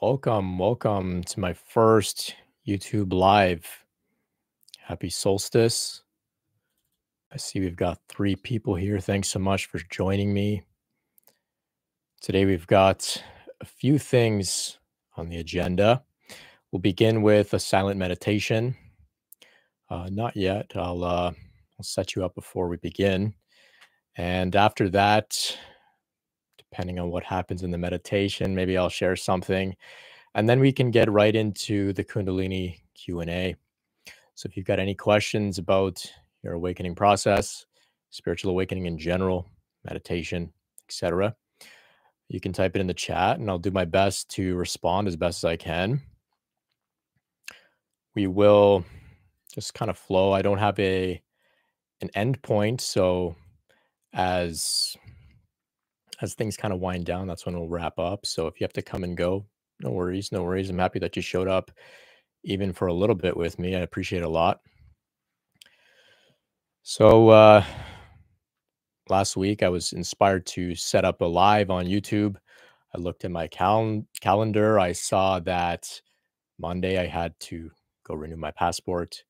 Welcome, welcome to my first YouTube live. Happy solstice. I see we've got three people here. Thanks so much for joining me. Today we've got a few things on the agenda. We'll begin with a silent meditation. Uh, not yet. I'll, uh, I'll set you up before we begin. And after that, depending on what happens in the meditation, maybe I'll share something and then we can get right into the kundalini q&a so if you've got any questions about your awakening process spiritual awakening in general meditation etc you can type it in the chat and i'll do my best to respond as best as i can. We will just kind of flow. I don't have a an end point so as as things kind of wind down that's when we'll wrap up so if you have to come and go no worries, no worries. I'm happy that you showed up even for a little bit with me. I appreciate a lot. So uh last week I was inspired to set up a live on YouTube. I looked at my cal- calendar. I saw that Monday I had to go renew my passport.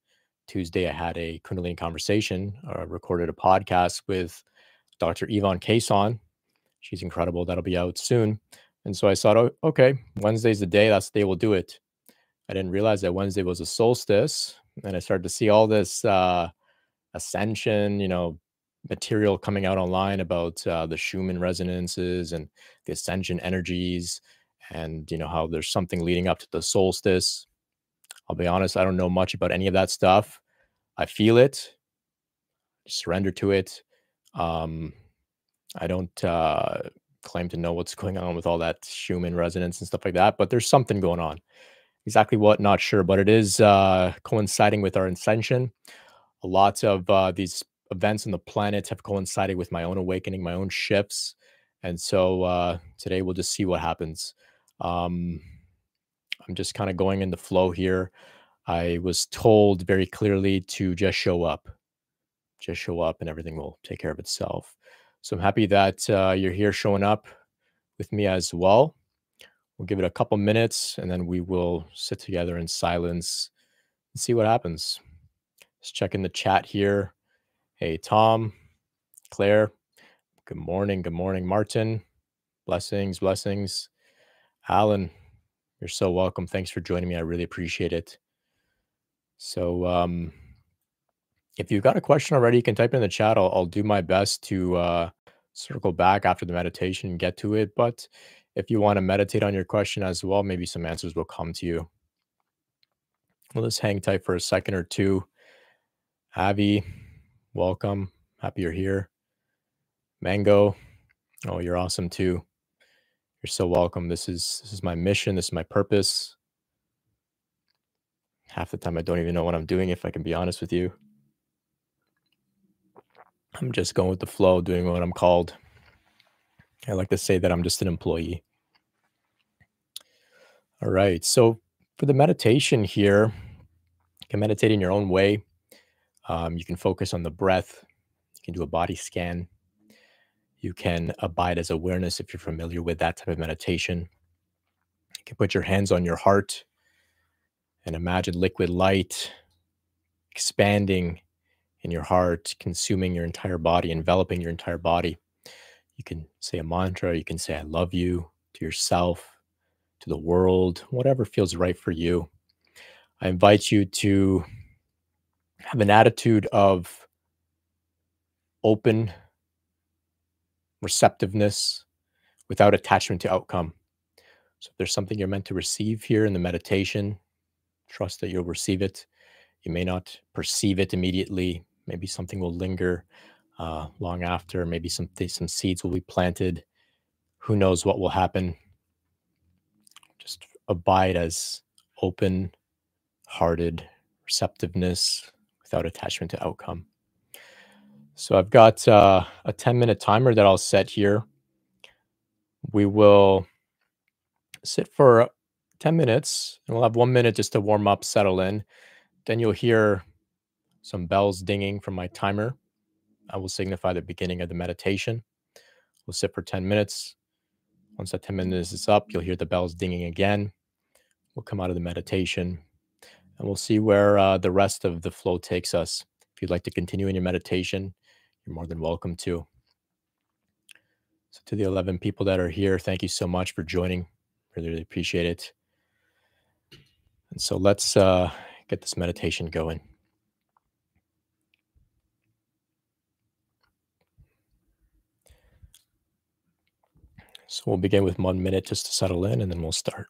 Tuesday I had a Kundalini conversation, uh, recorded a podcast with Dr. Yvonne Kason. She's incredible. That'll be out soon. And so I thought, oh, okay, Wednesday's the day. That's the day we'll do it. I didn't realize that Wednesday was a solstice. And I started to see all this uh, ascension, you know, material coming out online about uh, the Schumann resonances and the ascension energies, and you know how there's something leading up to the solstice. I'll be honest, I don't know much about any of that stuff. I feel it, surrender to it. Um, I don't uh, claim to know what's going on with all that Schumann resonance and stuff like that, but there's something going on. Exactly what, not sure, but it is uh, coinciding with our ascension. A lot of uh, these events on the planet have coincided with my own awakening, my own shifts. And so uh, today we'll just see what happens. Um, I'm just kind of going in the flow here. I was told very clearly to just show up, just show up, and everything will take care of itself. So I'm happy that uh, you're here showing up with me as well. We'll give it a couple minutes and then we will sit together in silence and see what happens. Just checking the chat here. Hey, Tom, Claire, good morning. Good morning, Martin. Blessings, blessings. Alan, you're so welcome. Thanks for joining me. I really appreciate it. So, um, if you've got a question already, you can type in the chat. I'll, I'll do my best to uh, circle back after the meditation and get to it. But if you want to meditate on your question as well, maybe some answers will come to you. We'll just hang tight for a second or two. Avi, welcome. Happy you're here. Mango, oh, you're awesome too. You're so welcome. This is this is my mission. This is my purpose. Half the time I don't even know what I'm doing, if I can be honest with you. I'm just going with the flow, doing what I'm called. I like to say that I'm just an employee. All right. So for the meditation here, you can meditate in your own way. Um, you can focus on the breath. You can do a body scan. You can abide as awareness if you're familiar with that type of meditation. You can put your hands on your heart and imagine liquid light expanding in your heart, consuming your entire body, enveloping your entire body. You can say a mantra, you can say, I love you to yourself, to the world, whatever feels right for you. I invite you to have an attitude of open receptiveness without attachment to outcome. So if there's something you're meant to receive here in the meditation, trust that you'll receive it. You may not perceive it immediately, Maybe something will linger uh, long after. Maybe some some seeds will be planted. Who knows what will happen? Just abide as open hearted receptiveness without attachment to outcome. So I've got uh, a 10 minute timer that I'll set here. We will sit for 10 minutes and we'll have one minute just to warm up, settle in. Then you'll hear some bells dinging from my timer. I will signify the beginning of the meditation. We'll sit for 10 minutes. Once that 10 minutes is up, you'll hear the bells dinging again. we'll come out of the meditation and we'll see where uh, the rest of the flow takes us. If you'd like to continue in your meditation, you're more than welcome to. So, to the 11 people that are here, thank you so much for joining. Really, really appreciate it. And so, let's uh, get this meditation going. So, we'll begin with one minute just to settle in and then we'll start.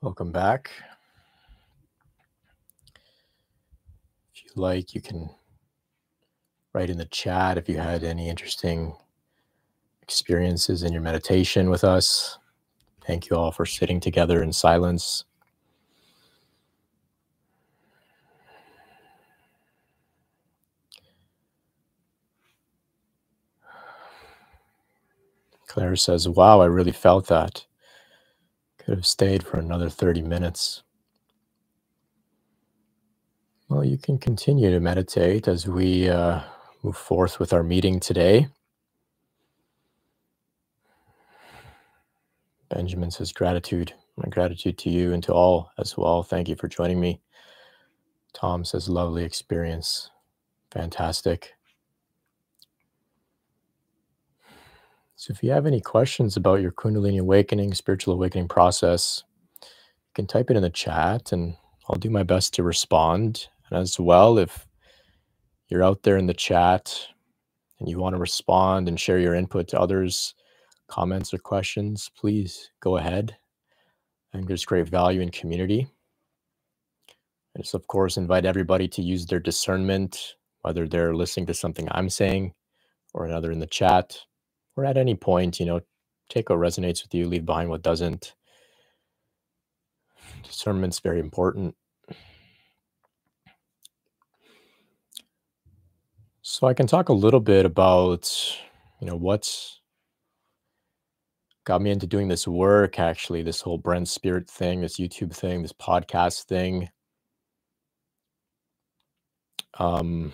Welcome back. If you like, you can write in the chat if you had any interesting experiences in your meditation with us. Thank you all for sitting together in silence. Claire says, Wow, I really felt that. Could have stayed for another 30 minutes. Well, you can continue to meditate as we uh, move forth with our meeting today. Benjamin says, Gratitude. My gratitude to you and to all as well. Thank you for joining me. Tom says, Lovely experience. Fantastic. So, if you have any questions about your Kundalini awakening, spiritual awakening process, you can type it in the chat and I'll do my best to respond. And as well, if you're out there in the chat and you want to respond and share your input to others, comments or questions, please go ahead. I think there's great value in community. And just, of course, invite everybody to use their discernment, whether they're listening to something I'm saying or another in the chat or at any point, you know, take what resonates with you, leave behind what doesn't. Discernment's very important. So I can talk a little bit about, you know, what's got me into doing this work, actually, this whole Brent Spirit thing, this YouTube thing, this podcast thing. Um,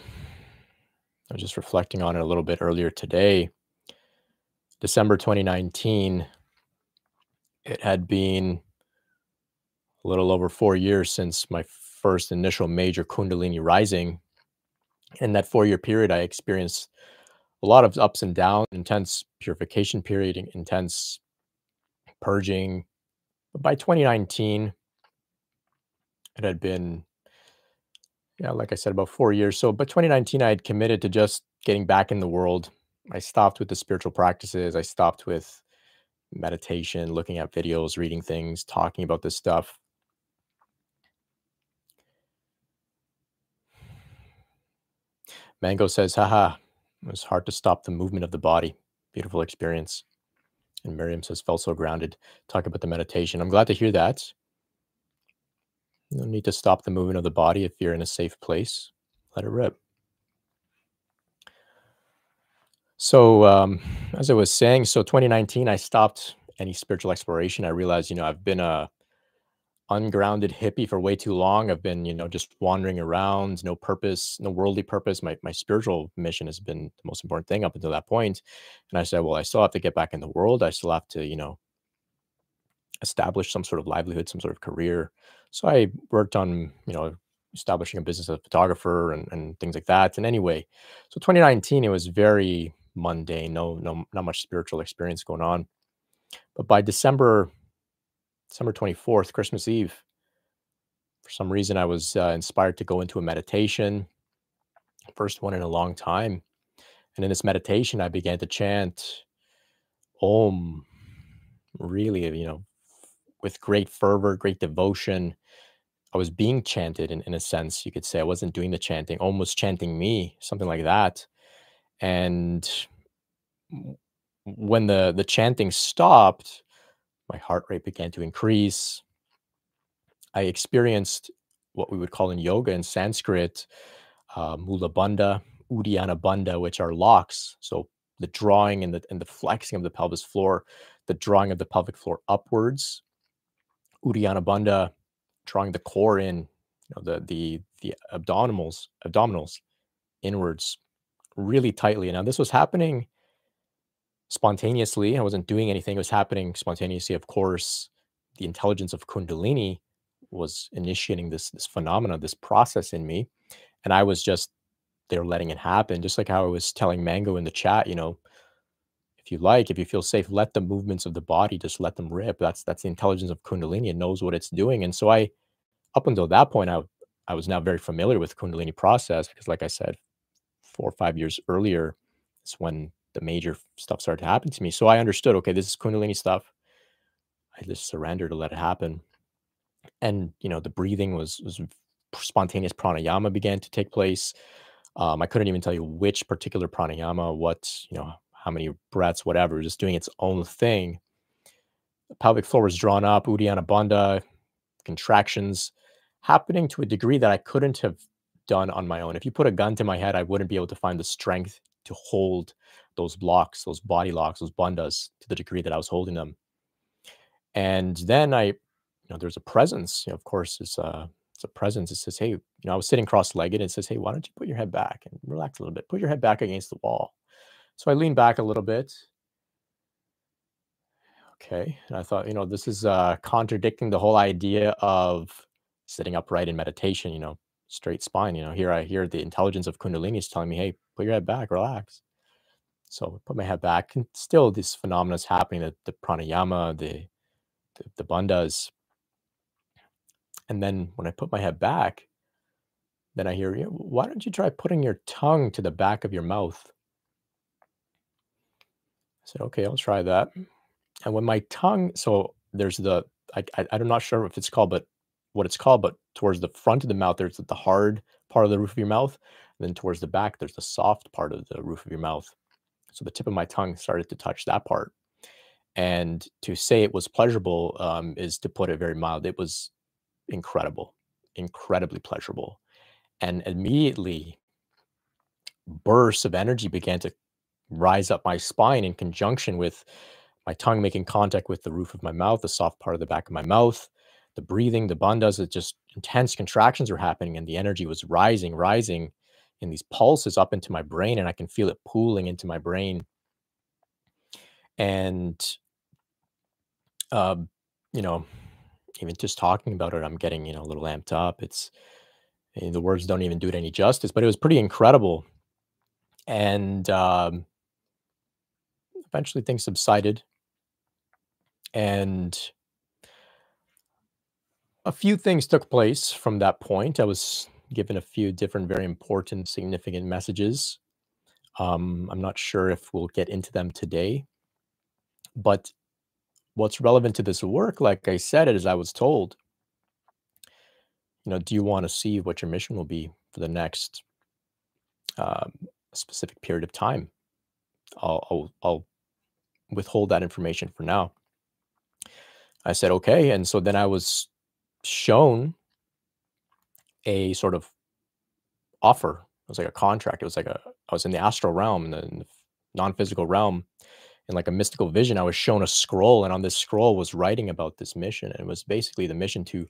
I was just reflecting on it a little bit earlier today. December 2019, it had been a little over four years since my first initial major Kundalini rising. In that four year period, I experienced a lot of ups and downs, intense purification period, intense purging. But by 2019, it had been, yeah, like I said, about four years. So, but 2019, I had committed to just getting back in the world, I stopped with the spiritual practices. I stopped with meditation, looking at videos, reading things, talking about this stuff. Mango says, haha, it was hard to stop the movement of the body. Beautiful experience. And Miriam says, felt so grounded. Talk about the meditation. I'm glad to hear that. No need to stop the movement of the body if you're in a safe place. Let it rip. So, um, as I was saying, so 2019, I stopped any spiritual exploration. I realized, you know, I've been a ungrounded hippie for way too long. I've been, you know, just wandering around, no purpose, no worldly purpose. My my spiritual mission has been the most important thing up until that point. And I said, well, I still have to get back in the world. I still have to, you know, establish some sort of livelihood, some sort of career. So I worked on, you know, establishing a business as a photographer and, and things like that. And anyway, so 2019, it was very mundane, no, no, not much spiritual experience going on. But by December, December 24th, Christmas Eve, for some reason, I was uh, inspired to go into a meditation, first one in a long time. And in this meditation, I began to chant Om, really, you know, with great fervor, great devotion. I was being chanted in, in a sense, you could say. I wasn't doing the chanting, almost chanting me, something like that and when the the chanting stopped my heart rate began to increase. I experienced what we would call in yoga in sanskrit uh, mula bandha uddiyana bandha which are locks. So the drawing and the and the flexing of the pelvis floor the drawing of the pelvic floor upwards. Uddiyana bandha drawing the core in you know the the the abdominals abdominals inwards really tightly. Now, this was happening spontaneously. I wasn't doing anything. It was happening spontaneously. Of course, the intelligence of Kundalini was initiating this this phenomena, this process in me, and I was just there letting it happen. Just like how I was telling Mango in the chat, you know, if you like, if you feel safe, let the movements of the body just let them rip. That's that's the intelligence of Kundalini. It knows what it's doing, and so I, up until that point, I I was now very familiar with Kundalini process because, like I said, four or five years earlier is when the major stuff started to happen to me. So I understood, okay, this is Kundalini stuff. I just surrendered to let it happen. and you know the breathing was was spontaneous pranayama began to take place. Um, I couldn't even tell you which particular pranayama, what you know, how many breaths, whatever, just doing its own thing. The pelvic floor was drawn up, Uddiyana Bandha, contractions happening to a degree that I couldn't have done on my own. If you put a gun to my head, I wouldn't be able to find the strength to hold those blocks, those body locks, those bandhas to the degree that I was holding them. And then I, you know, there's a presence. You know, of course, it's a it's a presence. It says, hey, you know, I was sitting cross-legged. And it says, hey, why don't you put your head back and relax a little bit? Put your head back against the wall. So I leaned back a little bit. Okay, and I thought, you know, this is uh, contradicting the whole idea of sitting upright in meditation. You know, straight spine. You know, here I hear the intelligence of Kundalini is telling me, hey, put your head back, relax. So I put my head back, and still this phenomena is happening. The, the pranayama, the the, the bandhas. And then when I put my head back, then I hear, "You, why don't you try putting your tongue to the back of your mouth? I said, okay, I'll try that. And when my tongue, so there's the, I, I, I'm not sure if it's called, but what it's called, but towards the front of the mouth, there's the hard part of the roof of your mouth. And then towards the back, there's the soft part of the roof of your mouth. So the tip of my tongue started to touch that part. And to say it was pleasurable um, is to put it very mild. It was incredible, incredibly pleasurable. And immediately, bursts of energy began to rise up my spine in conjunction with my tongue making contact with the roof of my mouth, the soft part of the back of my mouth, the breathing, the bandhas, it just intense contractions were happening and the energy was rising, rising in these pulses up into my brain and I can feel it pooling into my brain. And, um, you know, even just talking about it, I'm getting, you know, a little amped up. It's, eh, the words don't even do it any justice, but it was pretty incredible. And um, eventually things subsided. And a few things took place from that point. I was given a few different, very important, significant messages. Um, I'm not sure if we'll get into them today, but what's relevant to this work, like I said, as I was told, you know, do you want to see what your mission will be for the next um, specific period of time? I'll, I'll, I'll withhold that information for now. I said, okay. And so then I was shown a sort of offer. It was like a contract. It was like a, I was in the astral realm, in the, the non physical realm, in like a mystical vision. I was shown a scroll, and on this scroll was writing about this mission. And it was basically the mission to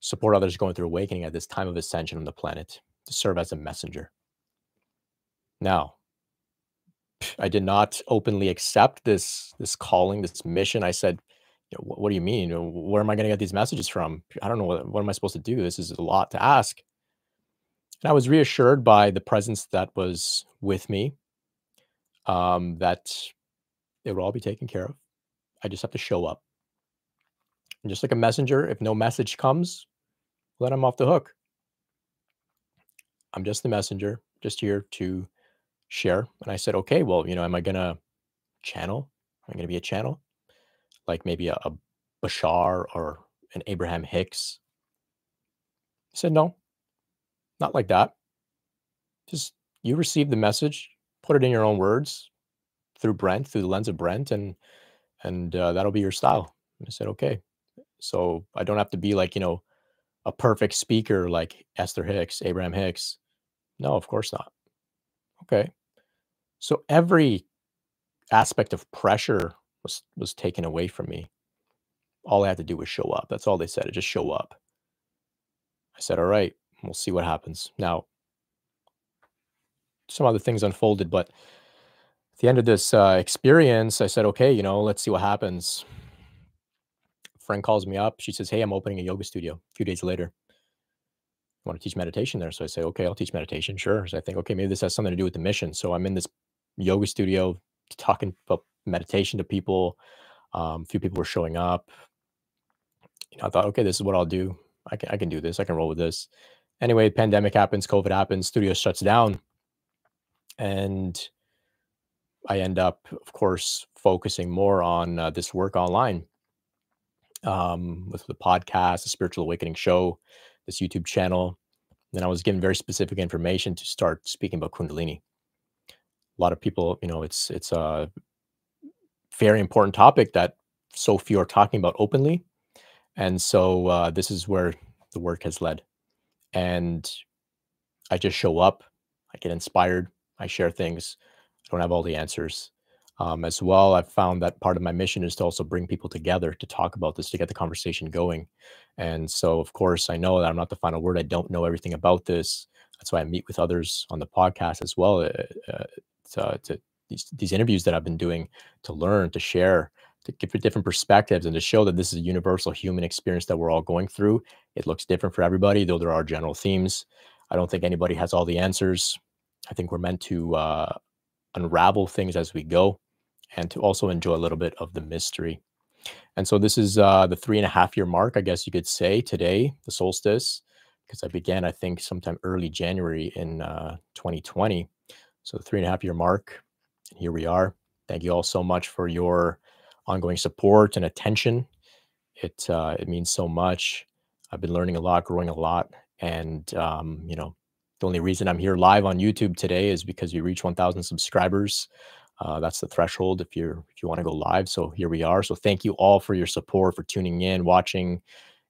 support others going through awakening at this time of ascension on the planet, to serve as a messenger. Now, I did not openly accept this this calling, this mission. I said, you know, what, do you mean? Where am I going to get these messages from? I don't know. What, what am I supposed to do? This is a lot to ask. And I was reassured by the presence that was with me um, that it will all be taken care of. I just have to show up. And just like a messenger, if no message comes, let him off the hook. I'm just the messenger, just here to share. And I said, okay, well, you know, am I going to channel? Am I going to be a channel? Like maybe a, a Bashar or an Abraham Hicks? He said, no, not like that. Just you receive the message, put it in your own words through Brent, through the lens of Brent, and and uh, that'll be your style. And I said, okay. So I don't have to be like, you know, a perfect speaker like Esther Hicks, Abraham Hicks. No, of course not. Okay. So every aspect of pressure was was taken away from me. All I had to do was show up. That's all they said. Just show up. I said, all right, we'll see what happens. Now, some other things unfolded, but at the end of this uh, experience, I said, okay, you know, let's see what happens. A friend calls me up. She says, hey, I'm opening a yoga studio a few days later. I want to teach meditation there. So I say, okay, I'll teach meditation. Sure. So I think, okay, maybe this has something to do with the mission. So I'm in this yoga studio talking about meditation to people. Um, a few people were showing up. You know, I thought, okay, this is what I'll do. I can I can do this. I can roll with this. Anyway, pandemic happens, COVID happens, studio shuts down, and I end up, of course, focusing more on uh, this work online. um, with the podcast, the Spiritual Awakening Show, this YouTube channel. And I was given very specific information to start speaking about Kundalini. A lot of people, you know, it's it's a very important topic that so few are talking about openly, and so uh, this is where the work has led. And I just show up, I get inspired, I share things. I don't have all the answers. Um, as well, I've found that part of my mission is to also bring people together to talk about this, to get the conversation going. And so, of course, I know that I'm not the final word. I don't know everything about this. That's why I meet with others on the podcast as well. Uh, uh, to, to these, these interviews that I've been doing to learn, to share, to give different perspectives, and to show that this is a universal human experience that we're all going through. It looks different for everybody, though there are general themes. I don't think anybody has all the answers. I think we're meant to uh, unravel things as we go and to also enjoy a little bit of the mystery. And so this is uh, the three and a half year mark, I guess you could say, today, the solstice, because I began, I think, sometime early January in uh, 2020. So the three and a half year mark, and here we are. Thank you all so much for your ongoing support and attention. It uh, it means so much. I've been learning a lot, growing a lot, and um, you know, the only reason I'm here live on YouTube today is because you reach 1,000 subscribers. Uh, that's the threshold if you're if you want to go live. So here we are. So thank you all for your support, for tuning in, watching,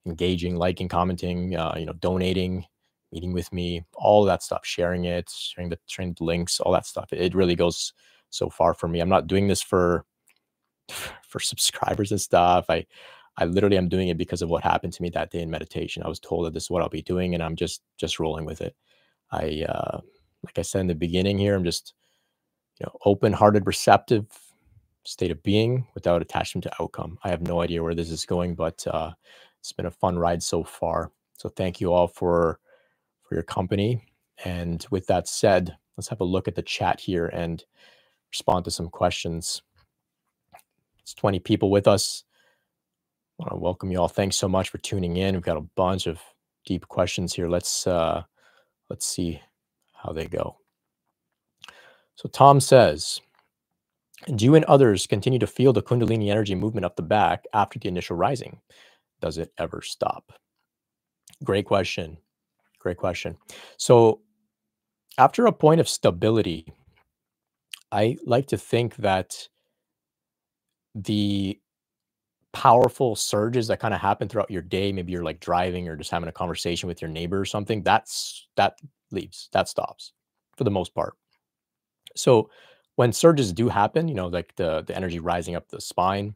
engaging, liking, commenting, uh, you know, donating, meeting with me, all that stuff, sharing it, sharing the sharing the links, all that stuff. It really goes so far for me. I'm not doing this for for subscribers and stuff. I I literally am doing it because of what happened to me that day in meditation. I was told that this is what I'll be doing, and I'm just just rolling with it. I uh, like I said in the beginning here, I'm just you know open-hearted, receptive state of being without attachment to outcome. I have no idea where this is going, but uh, it's been a fun ride so far. So thank you all for for your company. And with that said, let's have a look at the chat here and respond to some questions. It's 20 people with us. I want to welcome you all. Thanks so much for tuning in. We've got a bunch of deep questions here. Let's uh, let's see how they go. So Tom says, do you and others continue to feel the Kundalini energy movement up the back after the initial rising? Does it ever stop? Great question. Great question. So after a point of stability, I like to think that the powerful surges that kind of happen throughout your day, maybe you're like driving or just having a conversation with your neighbor or something, that's that leaves, that stops for the most part. So when surges do happen, you know, like the the energy rising up the spine,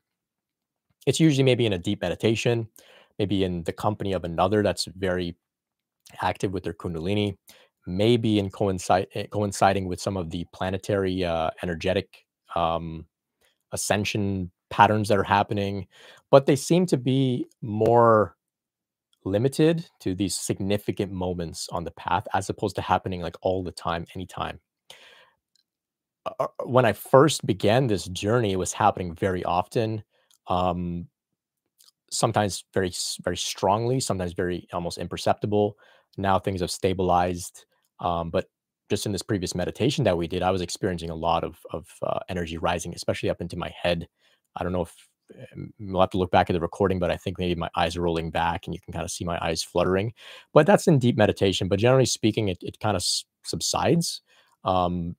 it's usually maybe in a deep meditation, maybe in the company of another that's very active with their kundalini, maybe in coincide eh, coinciding with some of the planetary uh, energetic um, ascension patterns that are happening, but they seem to be more limited to these significant moments on the path as opposed to happening like all the time, anytime. Uh, uh, when I first began this journey, it was happening very often. Um, sometimes very very strongly, sometimes very almost imperceptible. Now things have stabilized, um, but just in this previous meditation that we did, I was experiencing a lot of of uh, energy rising, especially up into my head. I don't know if um, we'll have to look back at the recording, but I think maybe my eyes are rolling back and you can kind of see my eyes fluttering. But that's in deep meditation. But generally speaking, it, it kind of subsides. Um,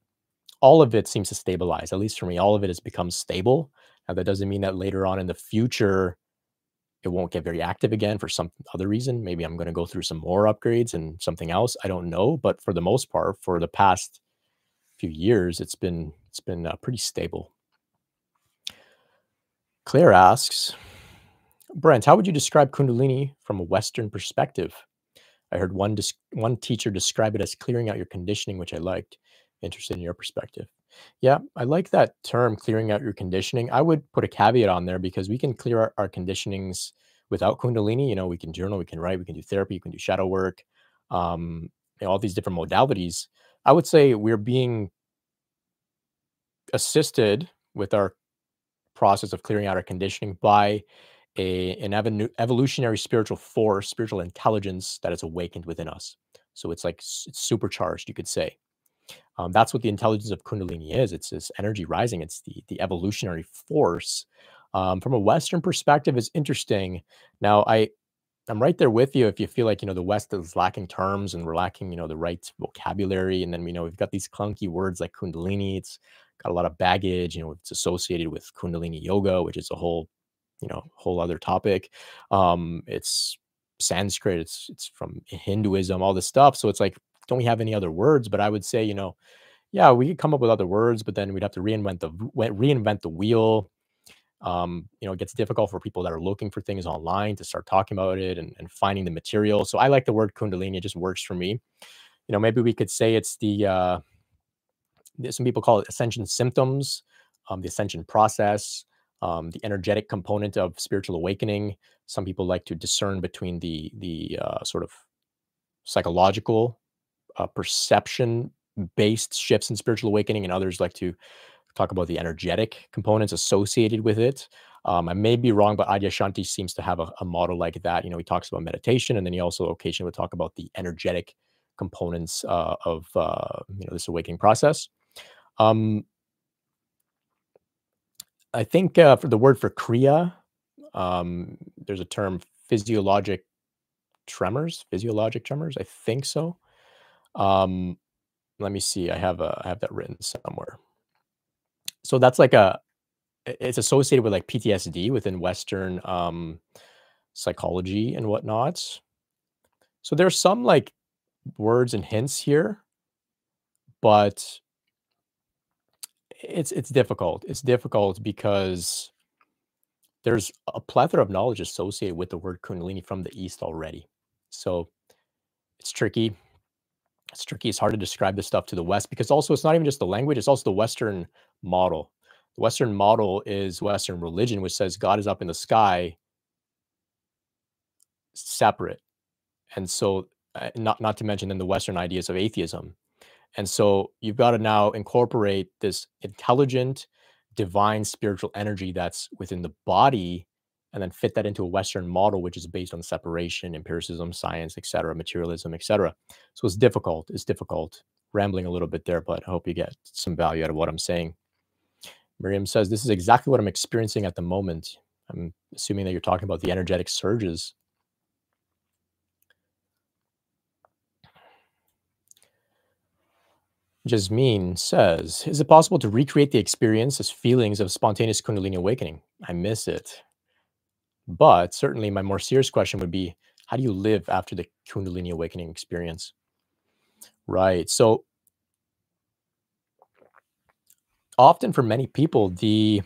all of it seems to stabilize, at least for me. All of it has become stable. Now, that doesn't mean that later on in the future, it won't get very active again for some other reason. Maybe I'm going to go through some more upgrades and something else. I don't know. But for the most part, for the past few years, it's been it's been uh, pretty stable. Claire asks, Brent, how would you describe Kundalini from a Western perspective? I heard one one teacher describe it as clearing out your conditioning, which I liked. Interested in your perspective. Yeah, I like that term, clearing out your conditioning. I would put a caveat on there because we can clear our, our conditionings without Kundalini. You know, we can journal, we can write, we can do therapy, we can do shadow work, um, you know, all these different modalities. I would say we're being assisted with our process of clearing out our conditioning by a, an evolutionary spiritual force, spiritual intelligence that is awakened within us. So it's like it's supercharged, you could say. Um, that's what the intelligence of Kundalini is. It's this energy rising. It's the the evolutionary force Um, from a Western perspective, is interesting. Now, I I'm right there with you if you feel like, you know, the West is lacking terms and we're lacking, you know, the right vocabulary. And then, you know, we've got these clunky words like Kundalini. It's got a lot of baggage, you know, it's associated with Kundalini yoga, which is a whole, you know, whole other topic. Um, it's Sanskrit, it's it's from Hinduism, all this stuff. So it's like, don't we have any other words? But I would say, you know, yeah, we could come up with other words, but then we'd have to reinvent the reinvent the wheel um, you know, it gets difficult for people that are looking for things online to start talking about it and, and finding the material. So I like the word Kundalini; it just works for me. You know, maybe we could say it's the uh, some people call it ascension symptoms, um, the ascension process, um, the energetic component of spiritual awakening. Some people like to discern between the the uh, sort of psychological uh, perception based shifts in spiritual awakening, and others like to talk about the energetic components associated with it. Um, I may be wrong, but Adyashanti seems to have a, a, model like that. You know, he talks about meditation, and then he also occasionally would talk about the energetic components uh, of uh, you know this awakening process. Um, I think uh, for the word for kriya, um, there's a term physiologic tremors, physiologic tremors. I think so. Um, let me see. I have a, I have that written somewhere. So that's like a it's associated with like PTSD within Western um, psychology and whatnot. So there's some like words and hints here, but it's it's difficult. It's difficult because there's a plethora of knowledge associated with the word Kundalini from the East already. So it's tricky. It's tricky. It's hard to describe this stuff to the West because also it's not even just the language, it's also the Western model. The Western model is Western religion, which says God is up in the sky, separate. And so, uh, not, not to mention then the Western ideas of atheism. And so, you've got to now incorporate this intelligent, divine spiritual energy that's within the body and then fit that into a Western model, which is based on separation, empiricism, science, etc., materialism, etc. So it's difficult. It's difficult. Rambling a little bit there, but I hope you get some value out of what I'm saying. Miriam says, This is exactly what I'm experiencing at the moment. I'm assuming that you're talking about the energetic surges. Jasmine says, Is it possible to recreate the experience as feelings of spontaneous Kundalini awakening? I miss it. But certainly, my more serious question would be how do you live after the Kundalini awakening experience? Right. So, often for many people, the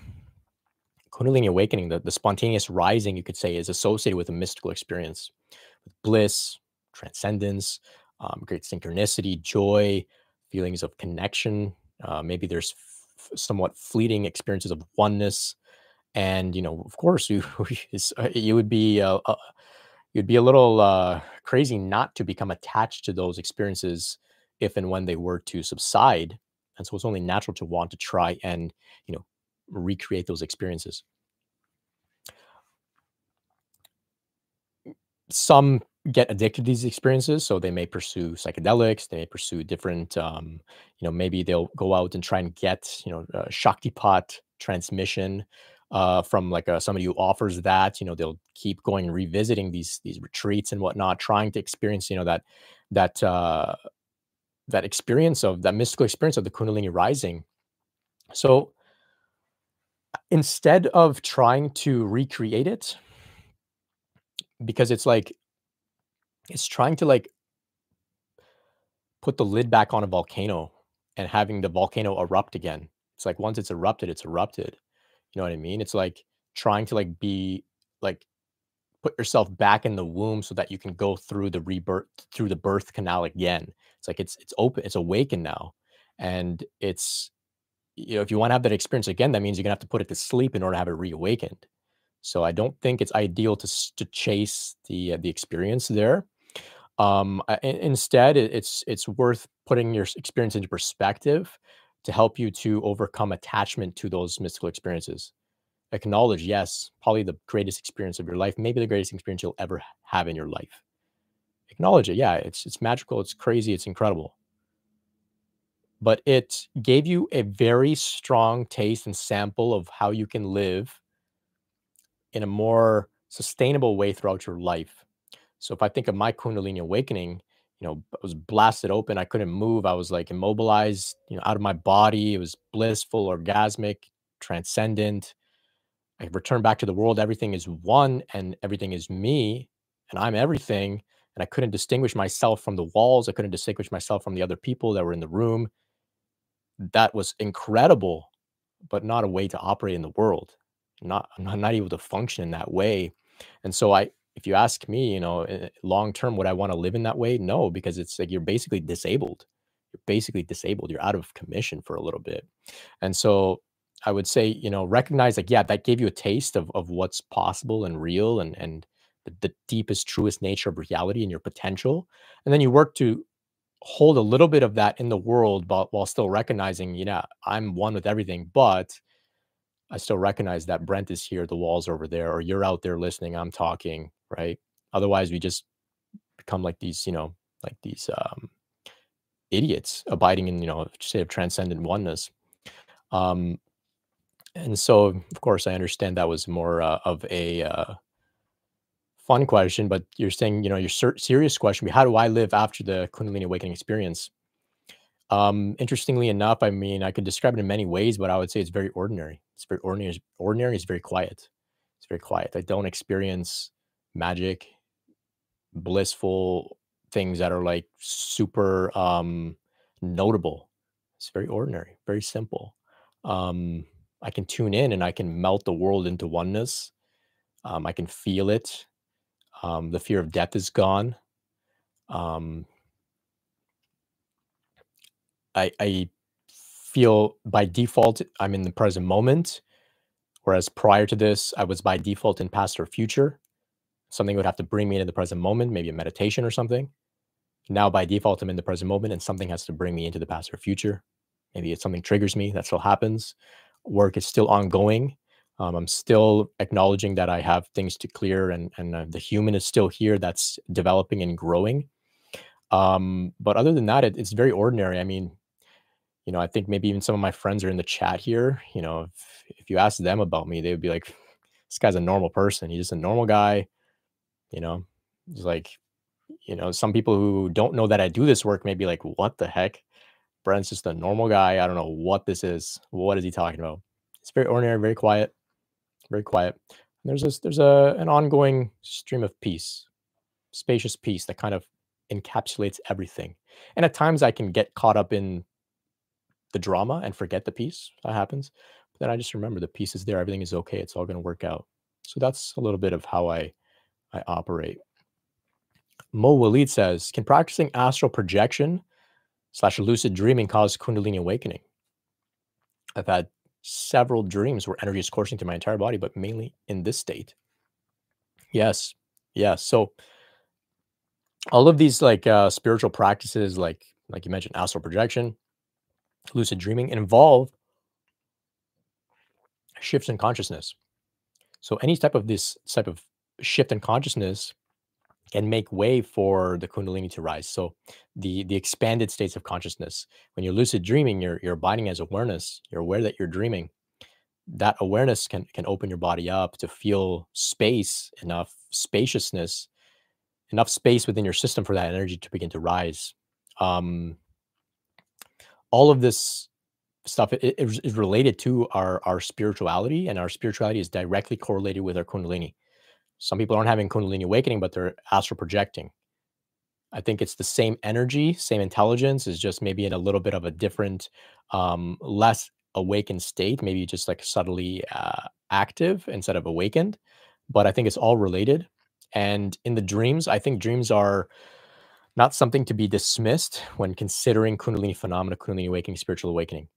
Kundalini awakening, the, the spontaneous rising, you could say, is associated with a mystical experience, with bliss, transcendence, um, great synchronicity, joy, feelings of connection. Uh, maybe there's somewhat fleeting experiences of oneness, and you know, of course, you uh, you would be uh, uh, you'd be a little uh, crazy not to become attached to those experiences if and when they were to subside. And so it's only natural to want to try and you know recreate those experiences. Some get addicted to these experiences, so they may pursue psychedelics. They may pursue different, um, you know, maybe they'll go out and try and get you know Shaktipat transmission uh, from like a, somebody who offers that. You know, they'll keep going and revisiting these these retreats and whatnot, trying to experience you know that that uh, that experience of that mystical experience of the Kundalini rising. So instead of trying to recreate it, because it's like it's trying to like put the lid back on a volcano and having the volcano erupt again. It's like once it's erupted, it's erupted. You know what I mean? It's like trying to like be like put yourself back in the womb so that you can go through the rebirth through the birth canal again. It's like it's it's open, it's awakened now. And it's you know, if you want to have that experience again, that means you're gonna have to put it to sleep in order to have it reawakened. So I don't think it's ideal to to chase the uh, the experience there. Um, instead, it's it's worth putting your experience into perspective to help you to overcome attachment to those mystical experiences. Acknowledge, yes, probably the greatest experience of your life, maybe the greatest experience you'll ever have in your life. Acknowledge it. Yeah, it's it's magical, it's crazy, it's incredible. But it gave you a very strong taste and sample of how you can live in a more sustainable way throughout your life. So if I think of my Kundalini awakening, you know, I was blasted open. I couldn't move. I was like immobilized, you know, out of my body. It was blissful, orgasmic, transcendent. I returned back to the world. Everything is one and everything is me and I'm everything. And I couldn't distinguish myself from the walls. I couldn't distinguish myself from the other people that were in the room. That was incredible, but not a way to operate in the world. Not, I'm not able to function in that way. And so I, if you ask me, you know, eh, long term, would I want to live in that way? No, because it's like you're basically disabled. You're basically disabled. You're out of commission for a little bit. And so I would say, you know, recognize like, yeah, that gave you a taste of of what's possible and real and and the, the deepest, truest nature of reality and your potential. And then you work to hold a little bit of that in the world, but while still recognizing, you know, I'm one with everything, but I still recognize that Brent is here, the walls over there, or you're out there listening, I'm talking, right? Otherwise, we just become like these, you know, like these um, idiots abiding in, you know, state of transcendent oneness. Um, and so, of course, I understand that was more uh, of a uh, fun question, but you're saying, you know, your ser- serious question: be How do I live after the Kundalini awakening experience? Um, interestingly enough, I mean, I could describe it in many ways, but I would say it's very ordinary. It's very ordinary. Ordinary is very quiet. It's very quiet. I don't experience magic, blissful things that are like super um, notable. It's very ordinary, very simple. Um, I can tune in and I can melt the world into oneness. Um, I can feel it. Um, the fear of death is gone. Um, I, I feel by default I'm in the present moment, whereas prior to this I was by default in past or future. Something would have to bring me into the present moment, maybe a meditation or something. Now by default I'm in the present moment, and something has to bring me into the past or future. Maybe it's something triggers me. That still happens. Work is still ongoing. Um, I'm still acknowledging that I have things to clear, and and uh, the human is still here. That's developing and growing. Um, but other than that, it, it's very ordinary. I mean, you know, I think maybe even some of my friends are in the chat here. You know, if, if you ask them about me, they would be like, this guy's a normal person. He's just a normal guy. You know, it's like, you know, some people who don't know that I do this work may be like, what the heck? Brent's just a normal guy. I don't know what this is. What is he talking about? It's very ordinary, very quiet, very quiet. And there's this, there's a an ongoing stream of peace, spacious peace that kind of encapsulates everything. And at times I can get caught up in the drama and forget the peace that happens. But then I just remember the peace is there. Everything is okay. It's all going to work out. So that's a little bit of how I I operate. Mo Walid says, can practicing astral projection slash lucid dreaming cause Kundalini awakening? I've had several dreams where energy is coursing through my entire body, but mainly in this state. Yes. Yes. So all of these like uh spiritual practices, like like you mentioned, astral projection, lucid dreaming involve shifts in consciousness. So any type of this type of shift in consciousness can make way for the kundalini to rise. So the the expanded states of consciousness. When you're lucid dreaming, you're you're abiding as awareness. You're aware that you're dreaming. That awareness can can open your body up to feel space, enough spaciousness, enough space within your system for that energy to begin to rise. Um, all of this stuff it is related to our our spirituality and our spirituality is directly correlated with our kundalini some people aren't having kundalini awakening but they're astral projecting i think it's the same energy same intelligence is just maybe in a little bit of a different um less awakened state maybe just like subtly uh, active instead of awakened but i think it's all related and in the dreams i think dreams are not something to be dismissed when considering Kundalini phenomena, Kundalini awakening, spiritual awakening.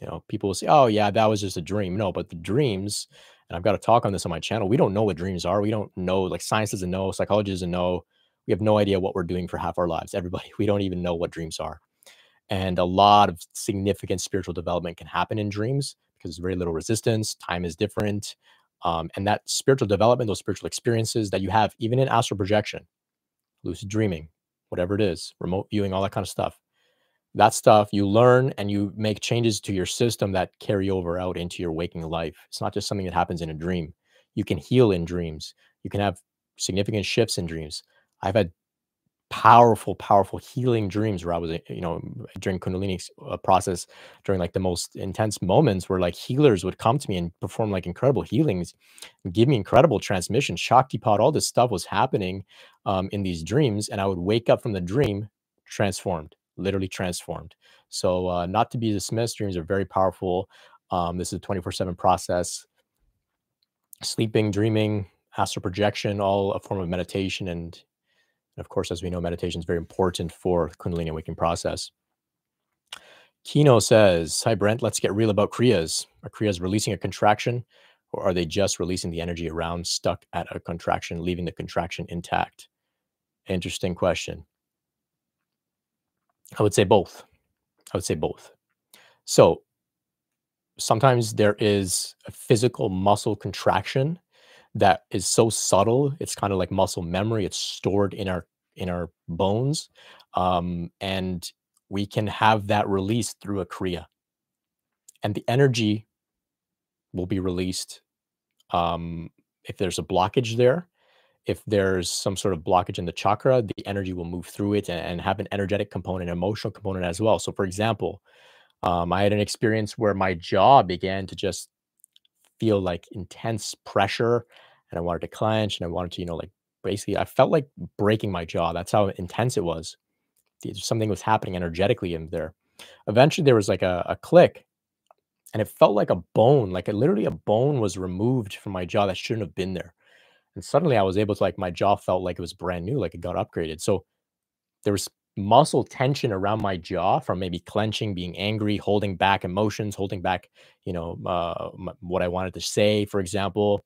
You know, people will say, oh, yeah, that was just a dream. No, but the dreams, and I've got to talk on this on my channel, we don't know what dreams are. We don't know, like science doesn't know, psychology doesn't know. We have no idea what we're doing for half our lives. Everybody, we don't even know what dreams are. And a lot of significant spiritual development can happen in dreams because there's very little resistance, time is different. Um, and that spiritual development, those spiritual experiences that you have, even in astral projection, lucid dreaming, whatever it is, remote viewing, all that kind of stuff. That stuff you learn and you make changes to your system that carry over out into your waking life. It's not just something that happens in a dream. You can heal in dreams. You can have significant shifts in dreams. I've had powerful, powerful healing dreams where I was, eh, you know, during Kundalini uh, process, during like the most intense moments where like healers would come to me and perform like incredible healings give me incredible transmission. Shaktipat, all this stuff was happening um, in these dreams. And I would wake up from the dream transformed, literally transformed. So, uh, not to be dismissed, dreams are very powerful. Um, this is a 24 7 process. Sleeping, dreaming, astral projection, all a form of meditation and and of course, as we know, meditation is very important for the Kundalini awakening process. Kino says, Hi, Brent, let's get real about Kriyas. Are Kriyas releasing a contraction or are they just releasing the energy around stuck at a contraction, leaving the contraction intact? Interesting question. I would say both. I would say both. So sometimes there is a physical muscle contraction that is so subtle. It's kind of like muscle memory. It's stored in our in our bones, um, and we can have that released through a kriya, and the energy will be released um, if there's a blockage there. If there's some sort of blockage in the chakra, the energy will move through it and, and have an energetic component, emotional component as well. So, for example, um, I had an experience where my jaw began to just feel like intense pressure and I wanted to clench and I wanted to, you know, like basically I felt like breaking my jaw. That's how intense it was. Something was happening energetically in there. Eventually there was like a, a click and it felt like a bone, like a, literally a bone was removed from my jaw that shouldn't have been there. And suddenly I was able to like my jaw felt like it was brand new, like it got upgraded. So there was muscle tension around my jaw from maybe clenching, being angry, holding back emotions, holding back, you know, uh, what I wanted to say, for example.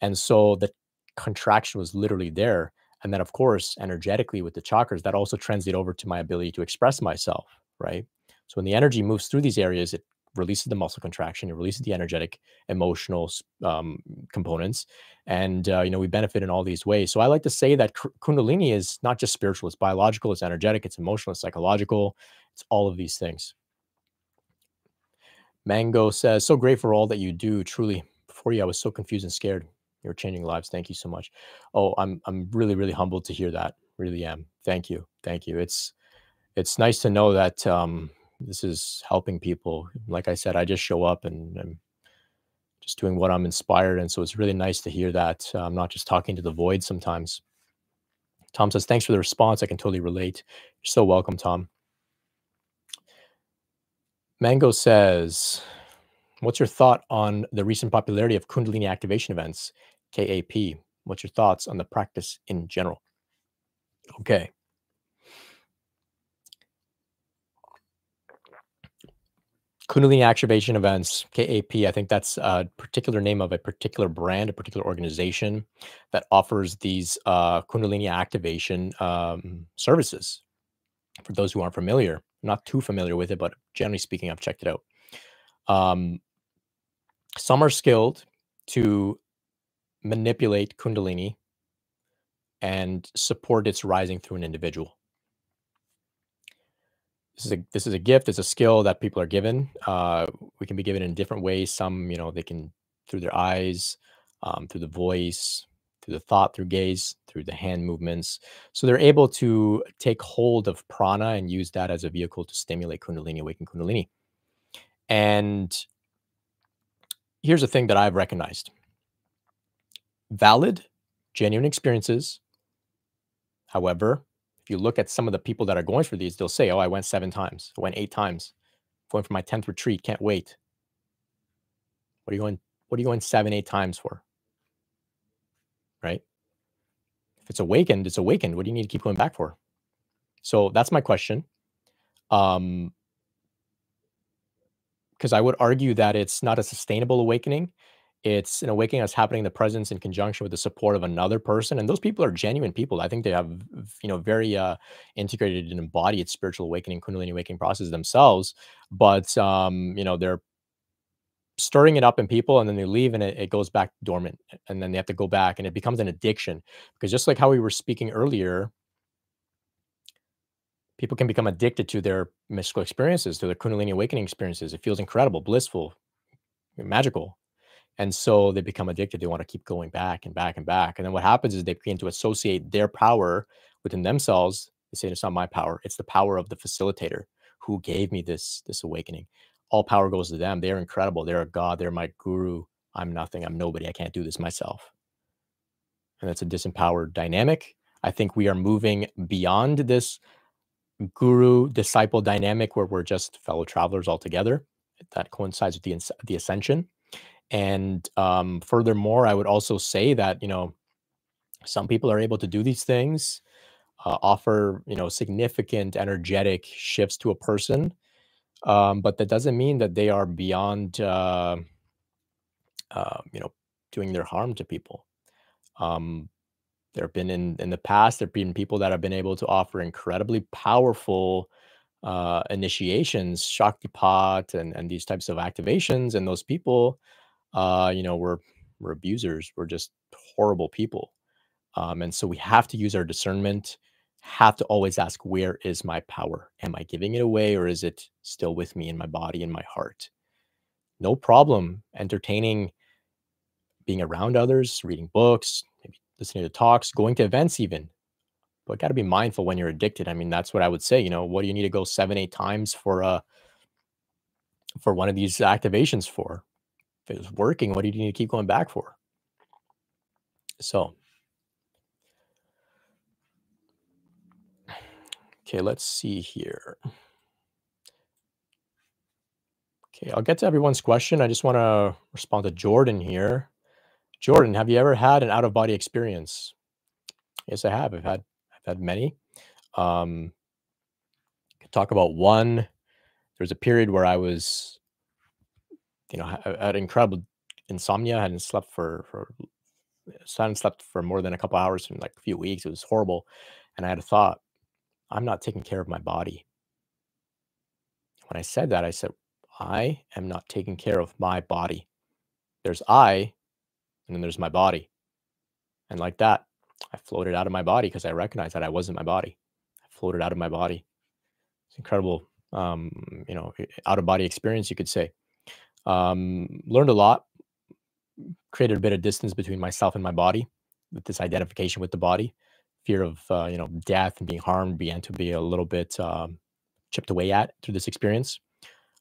And so the contraction was literally there. And then, of course, energetically with the chakras, that also translated over to my ability to express myself, right? So when the energy moves through these areas, it releases the muscle contraction, it releases the energetic, emotional um, components, and uh, you know we benefit in all these ways. So I like to say that Kundalini is not just spiritual; it's biological, it's energetic, it's emotional, it's psychological, it's all of these things. Mango says, "So great for all that you do. Truly, before you, I was so confused and scared. You're changing lives. Thank you so much." Oh, I'm I'm really really humbled to hear that. Really am. Thank you, thank you. It's it's nice to know that um, this is helping people. Like I said, I just show up and I'm just doing what I'm inspired. And so it's really nice to hear that uh, I'm not just talking to the void sometimes. Tom says, thanks for the response. I can totally relate. You're so welcome, Tom. Mango says, what's your thought on the recent popularity of Kundalini activation events, KAP? What's your thoughts on the practice in general? Okay. Kundalini activation events, KAP. I think that's a particular name of a particular brand, a particular organization that offers these uh, Kundalini activation um, services. For those who aren't familiar, not too familiar with it, but generally speaking, I've checked it out. Um, some are skilled to manipulate Kundalini and support its rising through an individual this is a this is a gift it's a skill that people are given uh, we can be given in different ways some you know they can through their eyes um, through the voice through the thought through gaze through the hand movements. So they're able to take hold of prana and use that as a vehicle to stimulate kundalini awaken kundalini. And here's a thing that i've recognized. Valid genuine experiences however if you look at some of the people that are going for these, they'll say, "Oh, I went seven times. I went eight times. Going for my tenth retreat. Can't wait." What are you going? What are you going seven, eight times for? Right? If it's awakened, it's awakened. What do you need to keep going back for? So that's my question. Um, because I would argue that it's not a sustainable awakening it's an awakening that's happening in the presence in conjunction with the support of another person and those people are genuine people. I think they have you know very uh integrated and embodied spiritual awakening kundalini awakening process themselves but um you know they're stirring it up in people and then they leave and it, it goes back dormant and then they have to go back and it becomes an addiction because just like how we were speaking earlier people can become addicted to their mystical experiences to their kundalini awakening experiences. It feels incredible blissful magical And so they become addicted. They want to keep going back and back and back. And then what happens is they begin to associate their power within themselves. They say it's not my power; it's the power of the facilitator who gave me this this awakening. All power goes to them. They're incredible. They're a god. They're my guru. I'm nothing. I'm nobody. I can't do this myself. And that's a disempowered dynamic. I think we are moving beyond this guru disciple dynamic where we're just fellow travelers all together. That coincides with the the ascension. And um, furthermore, I would also say that you know some people are able to do these things, uh, offer you know significant energetic shifts to a person, um, but that doesn't mean that they are beyond uh, uh, you know doing their harm to people. Um, there have been in in the past, there have been people that have been able to offer incredibly powerful uh, initiations, Shaktipat, and and these types of activations, and those people, uh, you know, we're we're abusers, we're just horrible people, um, and so we have to use our discernment. Have to always ask, where is my power? Am I giving it away, or is it still with me in my body, in my heart? No problem entertaining being around others, reading books, maybe listening to talks, going to events even. But got to be mindful when you're addicted. I mean, that's what I would say. You know, what do you need to go seven, eight times for uh for one of these activations for? If it's working, what do you need to keep going back for? So okay, let's see here. Okay, I'll get to everyone's question. I just want to respond to Jordan here. Jordan, have you ever had an out of body experience? Yes, I have. I've had I've had many. Um, talk about one. There was a period where I was, you know, I had incredible insomnia. I hadn't slept for for so I hadn't slept for more than a couple hours in like a few weeks. It was horrible, and I had a thought: I'm not taking care of my body. When I said that, I said, I am not taking care of my body. There's I, and then there's my body. And like that, I floated out of my body because I recognized that I wasn't my body. I floated out of my body. It's incredible, um, you know, out of body experience, you could say. Um, learned a lot, created a bit of distance between myself and my body with this identification with the body. Fear of, uh, you know, death and being harmed began to be a little bit um, chipped away at through this experience.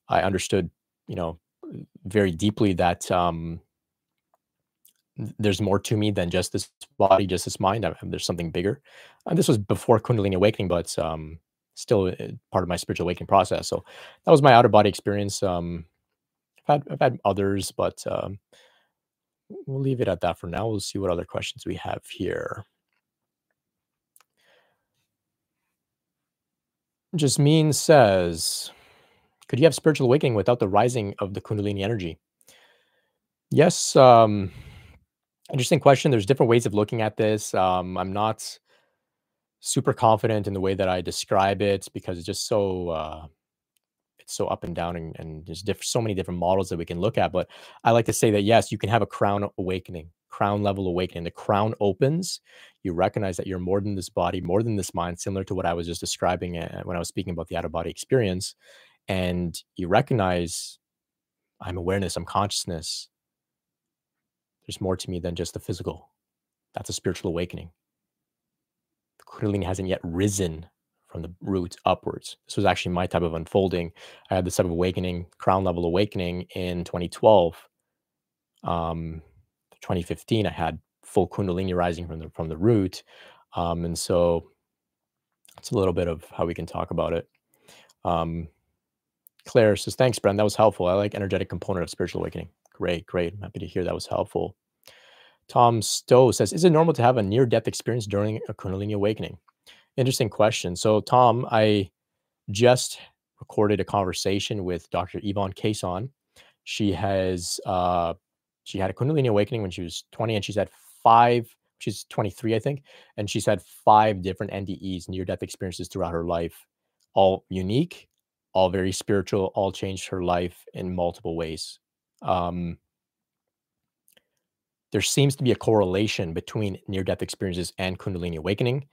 I understood, you know, very deeply that um, there's more to me than just this body, just this mind. I, there's something bigger. And this was before Kundalini awakening, but um, still uh, part of my spiritual awakening process. So that was my outer body experience. Um, had I've had others, but um, we'll leave it at that for now. We'll see what other questions we have here. Jasmine says, could you have spiritual awakening without the rising of the Kundalini energy? Yes. Um, Interesting question. There's different ways of looking at this. Um, I'm not super confident in the way that I describe it because it's just so uh, so up and down, and, and there's diff- so many different models that we can look at. But I like to say that yes, you can have a crown awakening, crown level awakening. The crown opens. You recognize that you're more than this body, more than this mind, similar to what I was just describing uh, when I was speaking about the out of body experience. And you recognize I'm awareness, I'm consciousness. There's more to me than just the physical. That's a spiritual awakening. The Kundalini hasn't yet risen from the roots upwards. This was actually my type of unfolding. I had this type of awakening, crown level awakening in 2012. Um, 2015, I had full Kundalini rising from the from the root, um, and so it's a little bit of how we can talk about it. Um, Claire says, "Thanks, Brent. That was helpful. I like energetic component of spiritual awakening." Great, great. I'm happy to hear that was helpful. Tom Stowe says, Is it normal to have a near death experience during a Kundalini awakening? Interesting question. So, Tom, I just recorded a conversation with Dr. Yvonne Kason. She has, uh, she had a Kundalini awakening when she was 20, and she's had five, she's 23, I think, and she's had five different NDEs, near death experiences throughout her life, all unique, all very spiritual, all changed her life in multiple ways. Um, there seems to be a correlation between near death experiences and Kundalini awakening.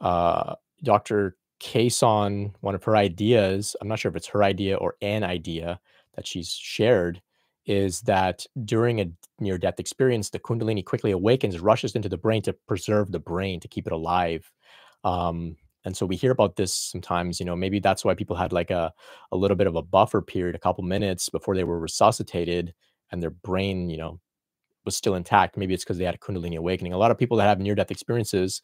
Uh, Dr. Kason, one of her ideas, I'm not sure if it's her idea or an idea that she's shared, is that during a near death experience, the Kundalini quickly awakens, rushes into the brain to preserve the brain, to keep it alive. Um, and so we hear about this sometimes, you know, maybe that's why people had like a, a little bit of a buffer period, a couple minutes before they were resuscitated and their brain, you know, was still intact. Maybe it's because they had a Kundalini awakening. A lot of people that have near death experiences,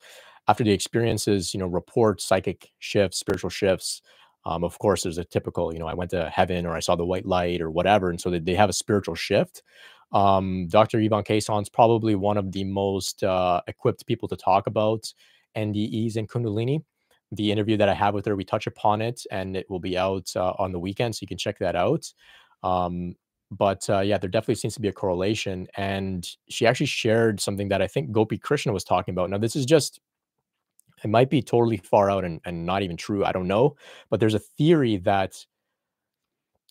after the experiences, you know, report psychic shifts, spiritual shifts, um, of course, there's a typical, you know, I went to heaven or I saw the white light or whatever. And so they, they have a spiritual shift. Um, Dr. Yvonne Kason's probably one of the most uh, equipped people to talk about NDEs and Kundalini. The interview that I have with her, we touch upon it and it will be out uh, on the weekend. So you can check that out. Um, but uh, yeah, there definitely seems to be a correlation. And she actually shared something that I think Gopi Krishna was talking about. Now, this is just it might be totally far out and, and not even true. I don't know. But there's a theory that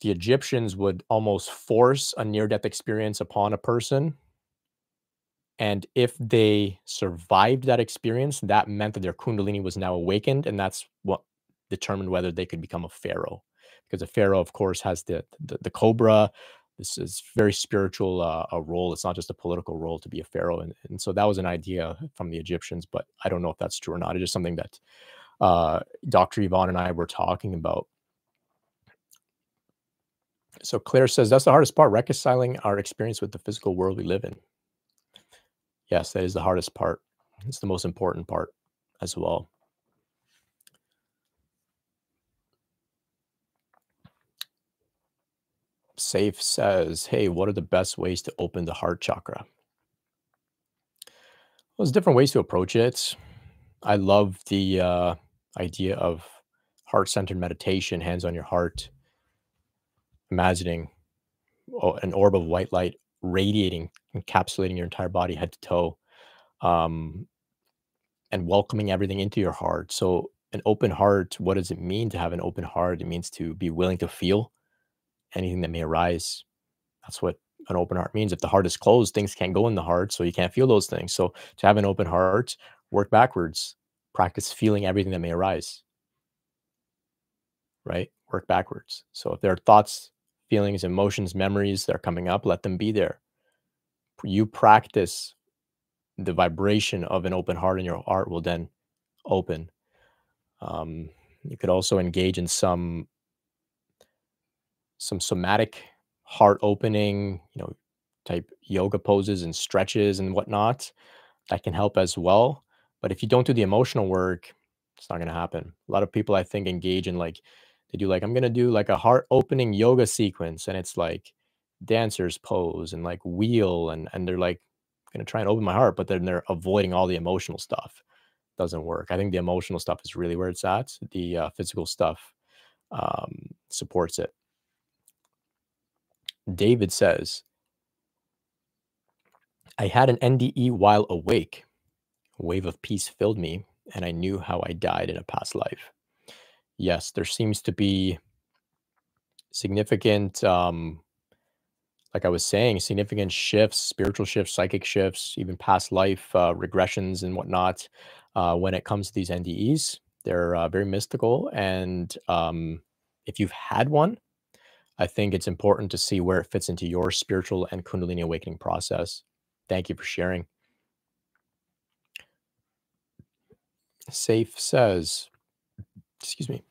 the Egyptians would almost force a near death experience upon a person. And if they survived that experience, that meant that their Kundalini was now awakened. And that's what determined whether they could become a pharaoh. Because a pharaoh, of course, has the, the, the cobra, this is very spiritual uh, a role. It's not just a political role to be a pharaoh, and, and so that was an idea from the Egyptians. But I don't know if that's true or not. It's just something that uh, Dr. Yvonne and I were talking about. So Claire says that's the hardest part: reconciling our experience with the physical world we live in. Yes, that is the hardest part. It's the most important part as well. Safe says, Hey, what are the best ways to open the heart chakra? Well, there's different ways to approach it. I love the uh, idea of heart centered meditation, hands on your heart, imagining an orb of white light radiating, encapsulating your entire body, head to toe, um, and welcoming everything into your heart. So, an open heart, what does it mean to have an open heart? It means to be willing to feel anything that may arise. That's what an open heart means. If the heart is closed, things can't go in the heart, so you can't feel those things. So to have an open heart, work backwards, practice feeling everything that may arise. Right? Work backwards. So if there are thoughts, feelings, emotions, memories that are coming up, let them be there. You practice the vibration of an open heart, and your heart will then open. Um, you could also engage in some some somatic heart opening, you know, type yoga poses and stretches and whatnot. That can help as well. But if you don't do the emotional work, it's not going to happen. A lot of people, I think, engage in like, they do like, I'm going to do like a heart opening yoga sequence. And it's like dancers pose and like wheel. And, and they're like, going to try and open my heart, but then they're avoiding all the emotional stuff. Doesn't work. I think the emotional stuff is really where it's at. The uh, physical stuff um, supports it. David says, I had an NDE while awake. A wave of peace filled me, and I knew how I died in a past life. Yes, there seems to be significant, um, like I was saying, significant shifts, spiritual shifts, psychic shifts, even past life uh, regressions and whatnot uh, when it comes to these NDEs. They're uh, very mystical. And um, if you've had one, I think it's important to see where it fits into your spiritual and Kundalini awakening process. Thank you for sharing. Safe says, excuse me,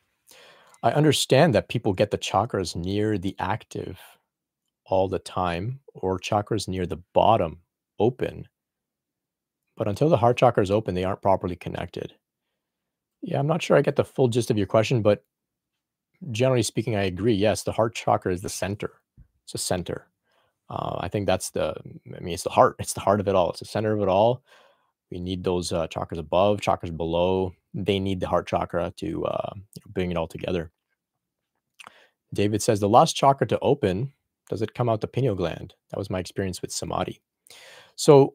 I understand that people get the chakras near the active all the time or chakras near the bottom open. But until the heart chakra is open, they aren't properly connected. Yeah, I'm not sure I get the full gist of your question, but generally speaking, I agree. Yes, the heart chakra is the center. It's a center. Uh, I think that's the. I mean, it's the heart. It's the heart of it all. It's the center of it all. We need those uh, chakras above, chakras below. They need the heart chakra to uh, bring it all together. David says the last chakra to open does it come out the pineal gland? That was my experience with samadhi. So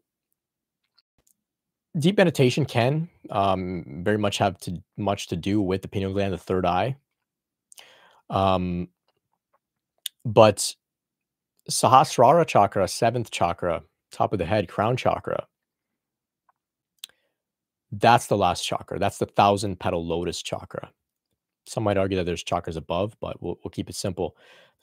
deep meditation can um, very much have to much to do with the pineal gland, the third eye. Um, but Sahasrara chakra, seventh chakra, top of the head, crown chakra, that's the last chakra. That's the thousand petal lotus chakra. Some might argue that there's chakras above, but we'll, we'll keep it simple.